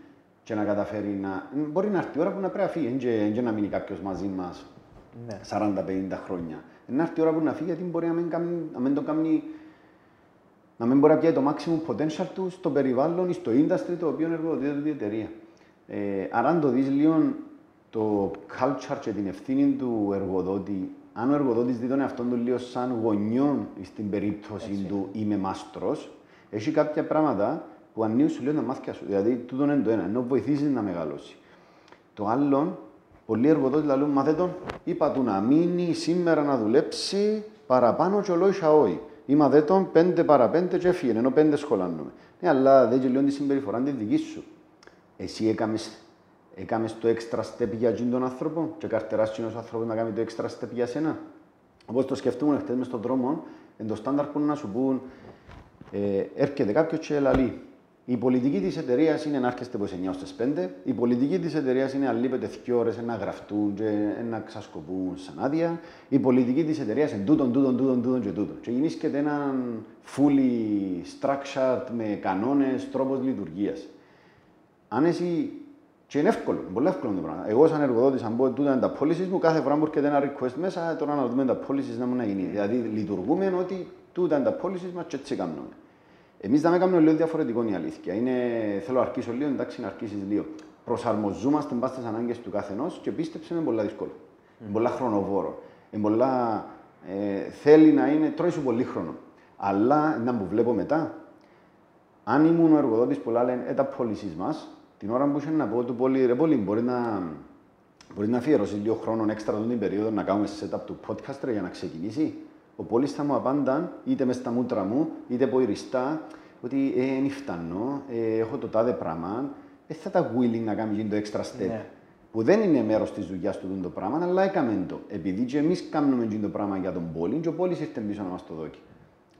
S1: και να καταφέρει να... Μπορεί να έρθει η ώρα που να πρέπει να φύγει, εν και- εν και να μείνει κάποιος μαζί μας
S2: Ναι.
S1: 40-50 χρόνια. Να έρθει η ώρα που να φύγει, γιατί μπορεί να μην, κάνει, να μην το κάνει να μην μπορεί να πιάει το maximum potential του στο περιβάλλον ή στο industry το οποίο εργοδοτείται η εταιρεία. Ε, άρα, αν το δεις λίγο το culture και την ευθύνη του εργοδότη αν ο εργοδότης δει τον εαυτό του λίγο σαν γονιό στην περίπτωση
S2: Έτσι.
S1: του είμαι μάστρος, έχει κάποια πράγματα που ανοίγουν σου λέει τα μάτια σου. Δηλαδή, τούτο είναι το ένα, ενώ βοηθήσεις να μεγαλώσει. Το άλλο, πολλοί εργοδότες λαλούν, μα δεν τον είπα του να μείνει σήμερα να δουλέψει παραπάνω και ολόισα όχι. Είμαι δε τον πέντε παρά πέντε και έφυγε, ενώ πέντε σχολάνομαι. Ναι, αλλά δεν και τη συμπεριφορά της δικής σου. Εσύ έκαμες, έκαμες το extra step για εκείνον τον άνθρωπο και καρτεράς εκείνος ο άνθρωπος να κάνει το extra step για σένα. Όπως το σκεφτούμουν χτες μες στον δρόμο, εν το στάνταρ που είναι να σου πούν, ε, έρχεται κάποιος και λαλεί. Η πολιτική της εταιρείας είναι να έρχεστε από 9 στις 5. Η πολιτική της εταιρείας είναι να λείπετε 2 ώρες να γραφτούν και να ξασκοπούν σαν άδεια. Η πολιτική της εταιρείας είναι τούτον, τούτον, τούτον, τούτον και τούτον. Και γεννήσκεται έναν fully structured με κανόνες, τρόπος λειτουργίας. Αν εσύ και είναι εύκολο, είναι πολύ εύκολο το πράγμα. Εγώ, σαν εργοδότης, αν πω τούτα είναι τα policies μου, κάθε φορά που έρχεται ένα request μέσα, τώρα να δούμε τα policies να μου να γίνει. Δηλαδή, λειτουργούμε ότι τούτα είναι τα policies μας και έτσι κάνουμε. Εμείς δεν κάνουμε λίγο διαφορετικό η αλήθεια. Είναι, θέλω να αρχίσω λίγο, εντάξει, να αρχίσεις λίγο. Προσαρμοζόμαστε μπας στις ανάγκες του καθενός και πίστεψε είναι πολύ δύσκολο. Είναι πολλά χρονοβόρο. Είναι πολλά, ε, θέλει να είναι, τρώει σου πολύ χρόνο. Αλλά να που βλέπω μετά, αν ήμουν ο εργοδότης που λένε ε, τα policies μας, την ώρα που είχε να πω του πολύ, ρε πολύ, μπορεί να, μπορεί να αφιερώσει λίγο χρόνο έξτρα την περίοδο να κάνουμε setup του podcast ρε, για να ξεκινήσει. Ο πόλης θα μου απάνταν, είτε μες στα μούτρα μου, είτε ποηριστά, ότι ε, δεν φτάνω, ε, έχω το τάδε πράγμα, δεν θα τα willing να κάνει το extra step.
S2: Ναι.
S1: Που δεν είναι μέρος της δουλειάς του το πράγμα, αλλά έκαμε το. Επειδή και εμείς κάνουμε το πράγμα για τον πόλη, και ο πόλης ήρθε πίσω να μας το δώσει.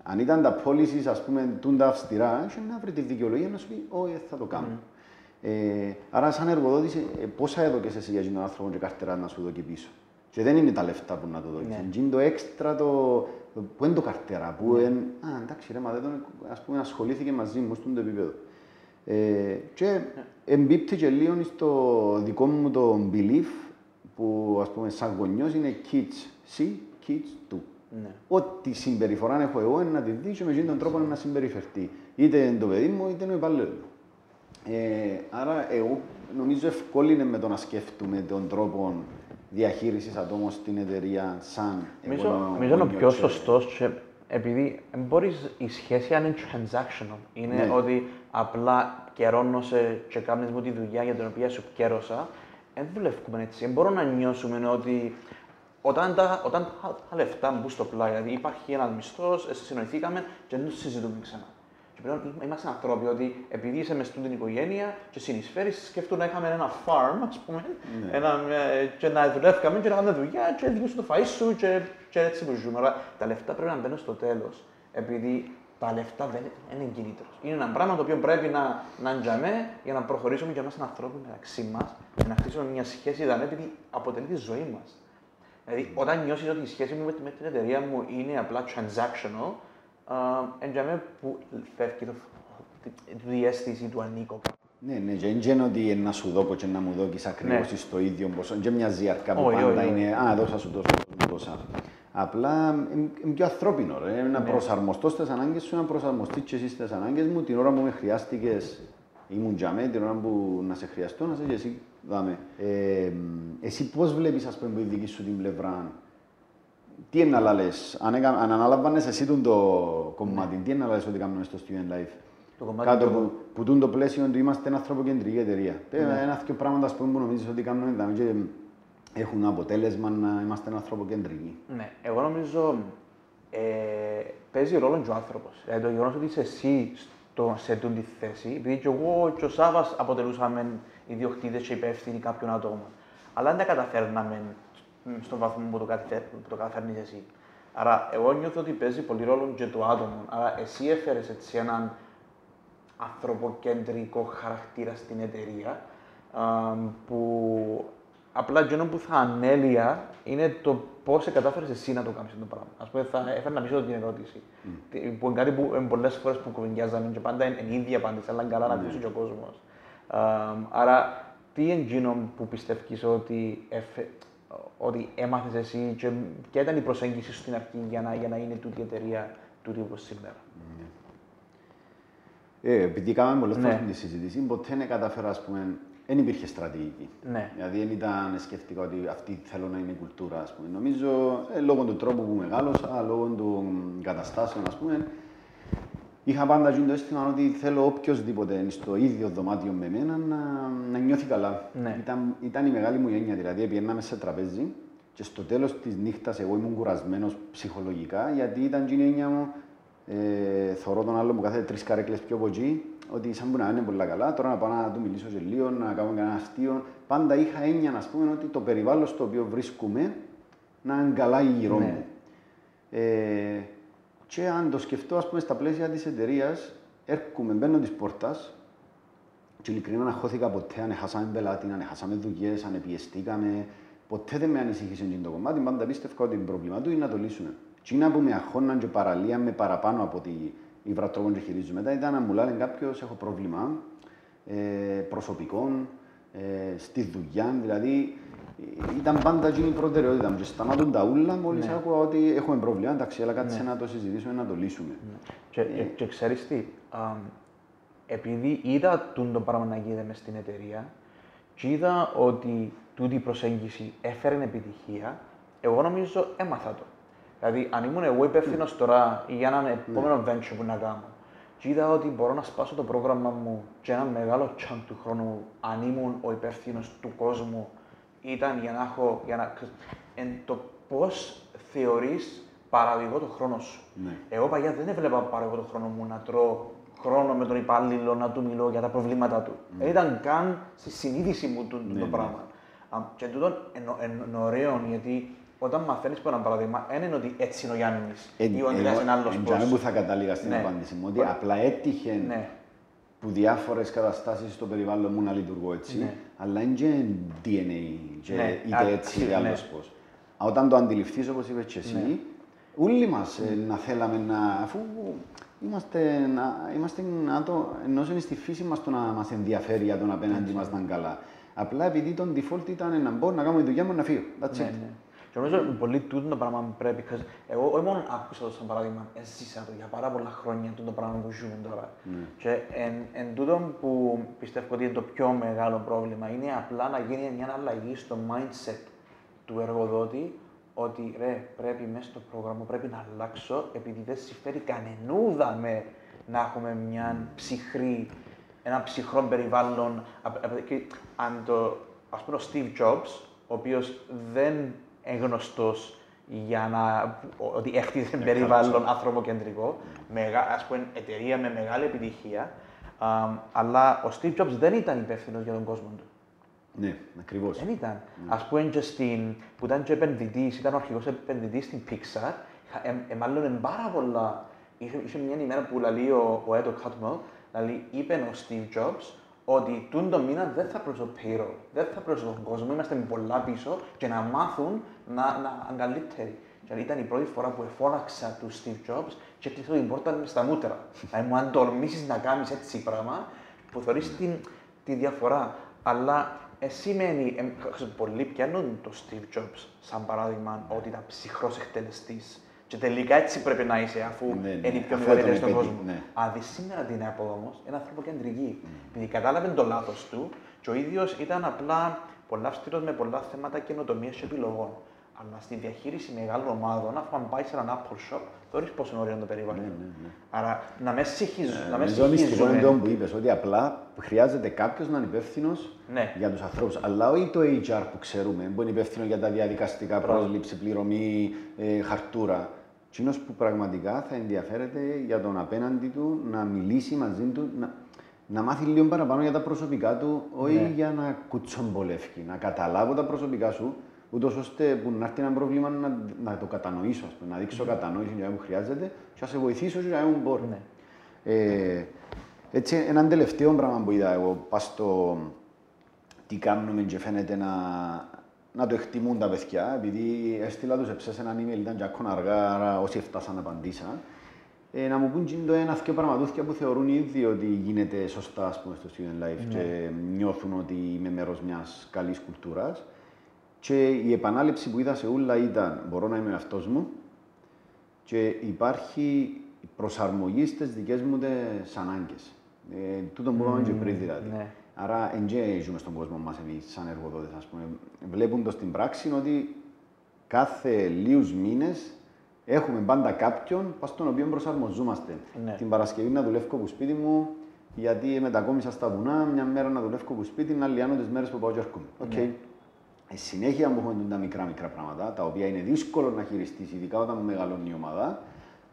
S1: Αν ήταν τα policies, ας πούμε, τούντα αυστηρά, είχε να βρει τη δικαιολογία να σου πει, Όχι, δεν θα το κάνω. Ε, άρα, σαν εργοδότης, ε, πόσα έδωκε εσύ για τον άνθρωπο και καρτερά να σου δώσει πίσω; Και δεν είναι τα λεφτά που να το δώσεις.
S2: Ναι.
S1: Είναι το έξτρα το. Πού είναι το καρτερά, που είναι. Α, εντάξει, ρε, μα δεν τον, ας πούμε, ασχολήθηκε μαζί μου στον το επίπεδο. Ε, και εμπίπτει και λίγο στο δικό μου το belief που ας πούμε σαν γονιός είναι kids see, kids do.
S2: Ναι.
S1: Ό,τι συμπεριφορά έχω εγώ είναι να τη δεις και με αυτόν τον τρόπο να συμπεριφερθεί. Είτε είναι το παιδί μου είτε είναι ο υπαλλήλος μου. Ε, άρα εγώ νομίζω ευκόλυνε με το να σκέφτομαι τον τρόπο διαχείρισης ατόμων στην εταιρεία σαν
S2: Νομίζω,
S1: εγώ
S2: νομίζω είναι ο
S1: γονιός
S2: πιο
S1: και-
S2: σωστός επειδή μπορείς, η σχέση αν είναι transactional. Είναι
S1: Ναι.
S2: ότι απλά καιρώνωσε και κάνεις μου τη δουλειά για την οποία σου κέρωσα. Δεν δουλεύουμε έτσι. Δεν μπορούμε να νιώσουμε ότι όταν τα, όταν τα, τα λεφτά μπουν στο πλάι, δηλαδή υπάρχει ένας μισθός, συνοηθήκαμε και δεν το συζητούμε ξανά. Και πλέον είμαστε άνθρωποι ότι επειδή είσαι μες στην οικογένεια και συνεισφέρεις, σκέφτομαι να είχαμε ένα farm, ας πούμε,
S1: Ναι.
S2: ένα, ε, και να δουλεύκαμε και να κάνουμε δουλειά και διούσου το φαΐ σου και, και έτσι που ζούμε. Αλλά τα λεφτά πρέπει να μπαίνουν στο τέλος, επειδή τα λεφτά δεν δεν είναι κινήτρος. Είναι ένα πράγμα το οποίο πρέπει να, να τζαμέ για να προχωρήσουμε και είμαστε ανθρώποι μεταξύ μας και να χτίσουμε μια σχέση δαμέ, επειδή αποτελεί τη ζωή μας. Δηλαδή, όταν νιώσεις ότι η σχέση μου με, με την εταιρεία μου είναι απλά transactional, εν τζαμέ που φεύγει το, τη διέστηση του ανήκω.
S1: Ναι, ναι, και δεν είναι ότι είναι να σου δω και να μου δώκεις ακριβώς
S2: Ναι.
S1: στο ίδιο ποσό. Δεν μοιάζει αρκά που
S2: Όχι,
S1: πάντα
S2: όχι, όχι.
S1: είναι «Α, δώσα σου τόσο, δώσα σου τόσα». Απλά είναι είναι πιο ανθρώπινο, ρε.
S2: Ναι.
S1: Να προσαρμοστώ στις ανάγκες σου, να προσαρμοστείς και εσύ στις ανάγκες μου. Την ώρα που με χρειάστηκες, ήμουν για μέ, την ώρα που να σε χρειαστώ, να σε και εσύ δάμε. Ε, εσύ πώς βλέπεις, ας πούμε, που η δική σου την πλευρά, τι είναι να λες, αν, έκα- αν αναλαμβάνες εσύ τον το κομμάτι, τι είναι να λες ότι κάνουμε στο Student Life;
S2: Το κομμάτι
S1: Κάτω
S2: του-
S1: που, που τούν το πλαίσιο ότι είμαστε ένα ανθρωποκεντρική εταιρεία. Ναι. Ένα-δυο πράγματα ας πούμε, που νομίζεις ότι κάνουμε δηλαδή, και έχουν αποτέλεσμα να είμαστε ένα ανθρωποκεντρικοί.
S2: Ναι, εγώ νομίζω ε, παίζει ρόλο και ο άνθρωπος. Δηλαδή το γεγονός ότι είσαι εσύ στο, σε αυτή τη θέση, επειδή και εγώ και ο Σάβα αποτελούσαμε ιδιοκτήτες και υπεύθυνοι κάποιων ατόμων. Αλλά δεν τα καταφέρναμε μ, στον βαθμό που το, καταφέρ, που το καταφέρνεις εσύ. Άρα, εγώ νιώθω ότι παίζει πολύ ρόλο και το άτομο. Άρα, εσύ έφερες έτσι έναν ανθρωποκεντρικό χαρακτήρα στην εταιρεία α, που απλά εκείνο που θα ανέλυα είναι το πώς κατάφερες εσύ να το κάνεις αυτό το πράγμα. Α πούμε, θα έφερα να πείσω την ερώτηση. Τι- Που είναι κάτι που πολλές φορές που κουβεντιάζαμε και πάντα είναι η ίδια απάντηση, αλλά είναι καλά να ακούσει και ο κόσμος. Άρα, τι είναι εκείνο που πιστεύεις ότι, εφε- ότι έμαθες εσύ και ποια ήταν η προσέγγιση σου στην αρχή για να, για να είναι τούτη η εταιρεία τούτη όπως σήμερα;
S1: Ε, επειδή κάναμε πολλές
S2: Ναι.
S1: φορές τη συζήτηση, ποτέ δεν καταφέρα ας πούμε, δεν υπήρχε στρατηγική.
S2: Ναι.
S1: Δηλαδή δεν ήταν σκεφτικό ότι αυτή θέλω να είναι η κουλτούρα, ας πούμε. Νομίζω, ε, λόγω του τρόπου που μεγάλωσα, λόγω των καταστάσεων, ας πούμε, είχα πάντα το αίσθημα ότι θέλω οποιοδήποτε είναι στο ίδιο δωμάτιο με μένα να, να νιώθει καλά.
S2: Ναι.
S1: Ήταν, ήταν η μεγάλη μου έννοια, δηλαδή πήγαμε σε τραπέζι και στο τέλος της νύχτας εγώ ήμουν κουρασμένος ψυχολογικά γιατί ήταν η έννοια μου ε, θωρώ τον άλλο που κάθεται τρεις καρέκλες πιο από εκεί, ότι σαν που να είναι πολύ καλά, τώρα να πάω να του μιλήσω σε λίγο, να κάνω κανένα αστείο. Πάντα είχα έννοια, να πούμε, ότι το περιβάλλον στο οποίο βρίσκουμε να είναι καλά γύρω
S2: Ναι.
S1: μου. Ε, και αν το σκεφτώ, ας πούμε, στα πλαίσια της εταιρείας, έρχομαι, μπαίνω της πόρτας και ειλικρινά να χώθηκα ποτέ, αν χάσαμε πελάτη, αν χάσαμε δουλειές, αν πιεστήκαμε. Ποτέ δεν με ανησύχησε το κομμάτι, πάντα πίστευα ότι το πρόβλημα του είναι να το λύσουμε. Τι να που με αγχώναν και παραλία με παραπάνω από ότι οι βρατρόπων και χειρίζουν μετά ήταν να μου λένε κάποιος έχω πρόβλημα ε, προσωπικών, ε, στη δουλειά, δηλαδή ε, ήταν πάντα εκείνη η προτεραιότητα μου. Και σταμάτουν τα ούλα μόλις
S2: Ναι.
S1: άκουγα ότι έχουμε πρόβλημα, εντάξει, αλλά κάτσε να το συζητήσουμε, να το λύσουμε.
S2: Και, και, και ξέρεις τι, αμ, επειδή είδα τούν το πράγμα να γίνεται μες στην εταιρεία και είδα ότι τούτη η προσέγγιση έφερε επιτυχία, εγώ νομίζω έμαθα το. Δηλαδή, αν ήμουν εγώ υπεύθυνος τώρα για έναν επόμενο venture που να κάνω, και είδα ότι μπορώ να σπάσω το πρόγραμμα μου και ένα μεγάλο chunk του χρόνου μου, αν ήμουν ο υπεύθυνος του κόσμου, ήταν για να έχω. Για να, εν το πώς θεωρείς παραδειγό το χρόνο σου.
S1: Ναι.
S2: Εγώ παλιά δεν έβλεπα παραδείγο το χρόνο μου να τρώω χρόνο με τον υπάλληλο, να του μιλώ για τα προβλήματα του. Δεν ήταν καν στη συνείδηση μου του,
S1: Ναι,
S2: το
S1: ναι.
S2: πράγμα. Α, Και τούτο είναι ωραίο γιατί όταν μαθαίνεις από ένα παράδειγμα, δεν είναι ότι έτσι είναι ο Γιάννης ή ο Αντρέα είναι άλλος
S1: Εντιαμε που θα κατάληγα στην
S2: Ναι.
S1: απάντηση μου, ότι απλά έτυχε
S2: Ναι.
S1: Που διάφορες καταστάσεις στο περιβάλλον μου να λειτουργώ έτσι,
S2: Ναι.
S1: αλλά είναι και DNA, και
S2: Ναι,
S1: είτε
S2: α,
S1: έτσι είτε
S2: ναι.
S1: άλλος πώς. Όταν το αντιληφθείς, όπως είπες και εσύ,
S2: Ναι.
S1: όλοι μας να θέλαμε να. αφού είμαστε, να, είμαστε να το, ενώ είναι στη φύση μας το να μας ενδιαφέρει για τον απέναντι μας να είναι καλά. Απλά επειδή το default ήταν να μπω να κάνω τη δουλειά μου να φύγω. That's
S2: Ναι,
S1: it.
S2: Ναι. Και νομίζω ότι πολύ τούτο το πράγμα που πρέπει. because Εγώ όχι μόνο άκουσα το σαν παράδειγμα, έζησα το για πάρα πολλά χρόνια τούτο το πράγμα που ζούμε τώρα. Και εν, εν τούτο που πιστεύω ότι είναι το πιο μεγάλο πρόβλημα είναι απλά να γίνει μια αλλαγή στο mindset του εργοδότη ότι ρε, πρέπει μέσα στο πρόγραμμα πρέπει να αλλάξω επειδή δεν συμφέρει κανενούδα με να έχουμε μια ψυχρή, ένα ψυχρό περιβάλλον. απ- απ- και Αν το, ας πούμε, ο Steve Jobs, ο οποίος δεν είναι γνωστός για να, ότι έχτιζε περιβάλλον ανθρωποκεντρικό, μεγα, ας πούμε, εταιρεία με μεγάλη επιτυχία, α, αλλά ο Steve Jobs δεν ήταν υπεύθυνος για τον κόσμο του.
S1: Ναι, ακριβώς.
S2: Δεν ήταν. Α πούμε και στην, που ήταν και επενδυτής, ήταν ο αρχηγός επενδυτής στην Pixar, ε, ε, μάλλον πάρα πολλά. Είχε, είχε μια ημέρα που λέει ο, ο Έντο Κάτμελ, δηλαδή είπε ο Steve Jobs ότι τούν το μήνα δεν θα προς το payroll, δεν θα προς τον κόσμο, είμαστε πολλά πίσω και να μάθουν να, να είναι καλύτεροι. Και ήταν η πρώτη φορά που εφώναξα τους Steve Jobs και κλείσα την πόρτα με στα μούτρα. δηλαδή μου αν τολμήσεις να κάνεις έτσι πράγμα, που θεωρείς την, τη διαφορά. Αλλά ε, σημαίνει, ε, ξέρω, πολλοί πιάνουν το Steve Jobs σαν παράδειγμα ότι ήταν ψυχρός εκτελεστής. Και τελικά έτσι πρέπει να είσαι, αφού
S1: Ναι, ναι,
S2: είναι η πιο
S1: αφού
S2: μεγαλύτερη
S1: τον
S2: στον
S1: επέτει-
S2: κόσμο.
S1: ναι.
S2: Αν δεις σήμερα την Apple όμως, είναι ανθρωποκεντρική. Επειδή κατάλαβε το λάθος του και ο ίδιος ήταν απλά πολλά αυστηρός με πολλά θέματα καινοτομίας και επιλογών. Αλλά στη διαχείριση μεγάλων ομάδων, αφού αν πάει σε έναν Apple Shop, θεωρείς πόσο ωραίο είναι το περιβάλλον.
S1: Ναι, ναι, ναι.
S2: Άρα να με συγχύζουν, να με
S1: Νομίζω μυστικό είναι το
S2: συγχύζουν.
S1: που είπες, ότι απλά χρειάζεται κάποιος να είναι υπεύθυνος
S2: Ναι.
S1: για τους ανθρώπους. Αλλά όχι το HR που ξέρουμε, που είναι υπεύθυνο για τα διαδικαστικά, πρόσληψη, πληρωμή, ε, χαρτούρα. Εκείνο που πραγματικά θα ενδιαφέρεται για τον απέναντι του να μιλήσει μαζί του, να, να μάθει λίγο παραπάνω για τα προσωπικά του, όχι
S2: Ναι.
S1: για να κουτσομπολεύει, να καταλάβω τα προσωπικά σου, ούτως ώστε που να έρθει ένα πρόβλημα να, να το κατανοήσω, ας πούμε, να δείξω κατανόηση για που χρειάζεται και να σε βοηθήσω για να μπορώ.
S2: Ναι.
S1: Ε, έτσι, έναν τελευταίο πράγμα που είδα εγώ, πας στο τι κάνουμε και φαίνεται να, να το εκτιμούν τα παιδιά, επειδή έστειλα τους εψές έναν email, ήταν και ακόμα αργά, άρα όσοι έφτασαν απαντήσαν, ε, να μου πούν και το ένα δύο πραγματούθια που θεωρούν ήδη ότι γίνεται σωστά ας πούμε, στο Student Life και νιώθουν ότι είμαι μέρος μιας καλής κουλτούρας. Και η επανάληψη που είδα σε ούλα ήταν μπορώ να είμαι ο εαυτός μου και υπάρχει προσαρμογή στις δικές μου τις ανάγκες. Ε, τούτο που είπαμε και πριν δηλαδή.
S2: ναι.
S1: Άρα, δεν ζούμε στον κόσμο μας εμείς, σαν εργοδότες, ας πούμε. Βλέποντας στην πράξη ότι κάθε λίγους μήνες έχουμε πάντα κάποιον στον οποίο προσαρμοζόμαστε.
S2: Ναι.
S1: Την Παρασκευή να δουλεύω από σπίτι μου, γιατί μετακόμισα στα βουνά, μια μέρα να δουλεύω από σπίτι, να λιάνω τις μέρες που πάω και έρχομαι. Okay.
S2: Ναι.
S1: Ε, συνέχεια που έχουμε τα μικρά μικρά πράγματα, τα οποία είναι δύσκολο να χειριστείς, ειδικά όταν μεγαλώνει η ομάδα,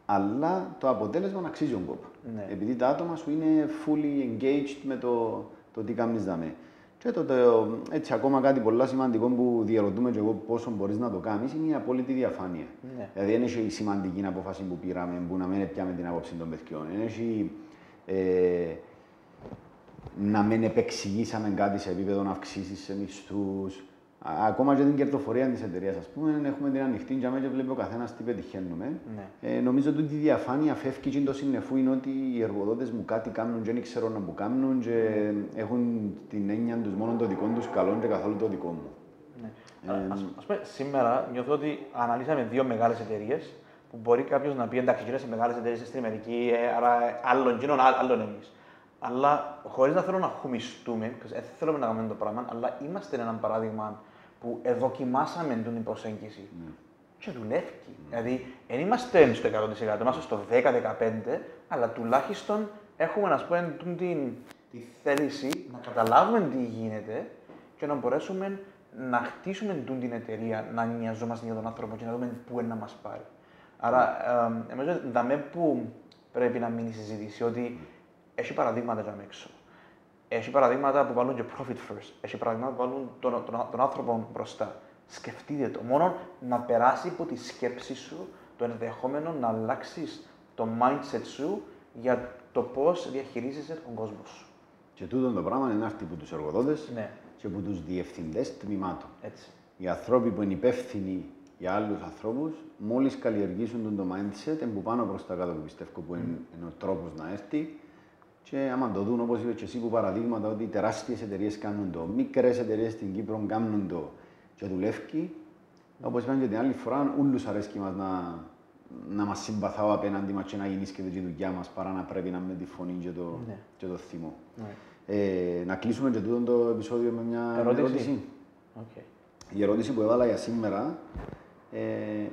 S1: αλλά το αποτέλεσμα να αξίζει τον κόπο.
S2: Ναι.
S1: Επειδή τα άτομα σου είναι fully engaged με το, το τι κάνεις δαμέ. Και το, το, έτσι ακόμα κάτι πολύ σημαντικό που διαρωτούμε και εγώ πόσο μπορείς να το κάνεις είναι η απόλυτη διαφάνεια.
S2: Ναι.
S1: Δηλαδή δεν έχει η σημαντική απόφαση που πήραμε που να μην πιάμε την άποψη των παιδιών. Δεν έχει ε, να μην επεξηγήσαμε κάτι σε επίπεδο αυξήσεις σε μισθούς. Ακόμα και την κερδοφορία της εταιρείας, ας πούμε, έχουμε την ανοιχτή για και βλέπει ο καθένας τι πετυχαίνουμε.
S2: Ναι.
S1: Ε, νομίζω ότι η διαφάνεια φεύγει και το συνεφού είναι ότι οι εργοδότες μου κάτι κάνουν και δεν ξέρω να μου κάνουν και έχουν την έννοια τους μόνο το δικό τους καλό και καθόλου το δικό μου.
S2: Ναι. Ε, ας, ας πούμε, σήμερα νιώθω ότι αναλύσαμε δύο μεγάλες εταιρείες που μπορεί κάποιος να πει εντάξει, γίνονται σε μεγάλες εταιρείες στην Αμερική, ε, άρα άλλον γίνον, άλλον εμείς. Αλλά χωρίς να θέλω να χουμιστούμε, δεν θέλουμε να κάνουμε το πράγμα, αλλά είμαστε ένα παράδειγμα που δοκιμάσαμε την προσέγγιση. Mm. Και δουλεύει. Mm. Δηλαδή, δεν είμαστε στο 100%, είμαστε στο 10-15%, αλλά τουλάχιστον έχουμε να πούμε την, τη θέληση να καταλάβουμε τι γίνεται και να μπορέσουμε να χτίσουμε την εταιρεία, να νοιαζόμαστε για τον άνθρωπο και να δούμε πού είναι να μας πάρει. Άρα, ε, νομίζω ότι που πρέπει να μείνει η συζήτηση, ότι έχει παραδείγματα για έξω. Έχει παραδείγματα που βάλουν και profit first. Έχει παραδείγματα που βάλουν τον, τον, τον άνθρωπο μπροστά. Σκεφτείτε το. Μόνο να περάσει από τη σκέψη σου το ενδεχόμενο να αλλάξεις το mindset σου για το πώς διαχειρίζεσαι τον κόσμο σου.
S1: Και τούτο το πράγμα είναι έρθει από τους εργοδότες
S2: ναι.
S1: και από τους διευθυντές τμήματων.
S2: Έτσι.
S1: Οι άνθρωποι που είναι υπεύθυνοι για άλλους ανθρώπους, μόλις καλλιεργήσουν το mindset, που πάνω προς τα κάτω που πιστεύω που είναι, mm. είναι ο τρόπος να έρθει, και άμα το δουν, όπως είπες και εσύ, που παραδείγματα ότι τεράστιες εταιρείες κάνουν το, μικρές εταιρείες στην Κύπρο κάνουν το και δουλεύει, όπως είπαμε και την άλλη φορά, όλου αρέσει μας να, να μας συμπαθάω απέναντι μας και να γίνεις και τη δουλειά μας παρά να πρέπει να με τη φωνή και το,
S2: ναι.
S1: και το θυμό.
S2: Ναι.
S1: Ε, να κλείσουμε και τούτο το επεισόδιο με μια ερώτηση; ερώτηση.
S2: Okay.
S1: Η ερώτηση που έβαλα για σήμερα, ε,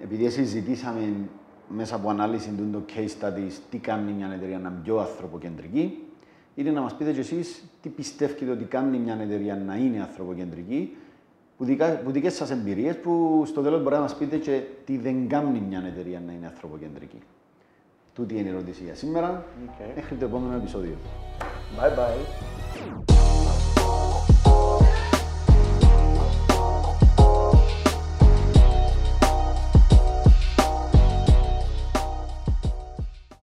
S1: επειδή συζητήσαμε μέσα από ανάλυση του το case studies τι κάνει μια εταιρεία να είναι πιο ανθρωποκεντρική, είναι να μας πείτε κι εσείς τι πιστεύετε ότι κάνει μια εταιρεία να είναι ανθρωποκεντρική, που, δικα, που δικές σας εμπειρίες, που στο τέλος μπορεί να μας πείτε και τι δεν κάνει μια εταιρεία να είναι ανθρωποκεντρική. Τούτη είναι η ερώτηση για σήμερα.
S2: Okay.
S1: Μέχρι το επόμενο επεισόδιο.
S2: Bye bye.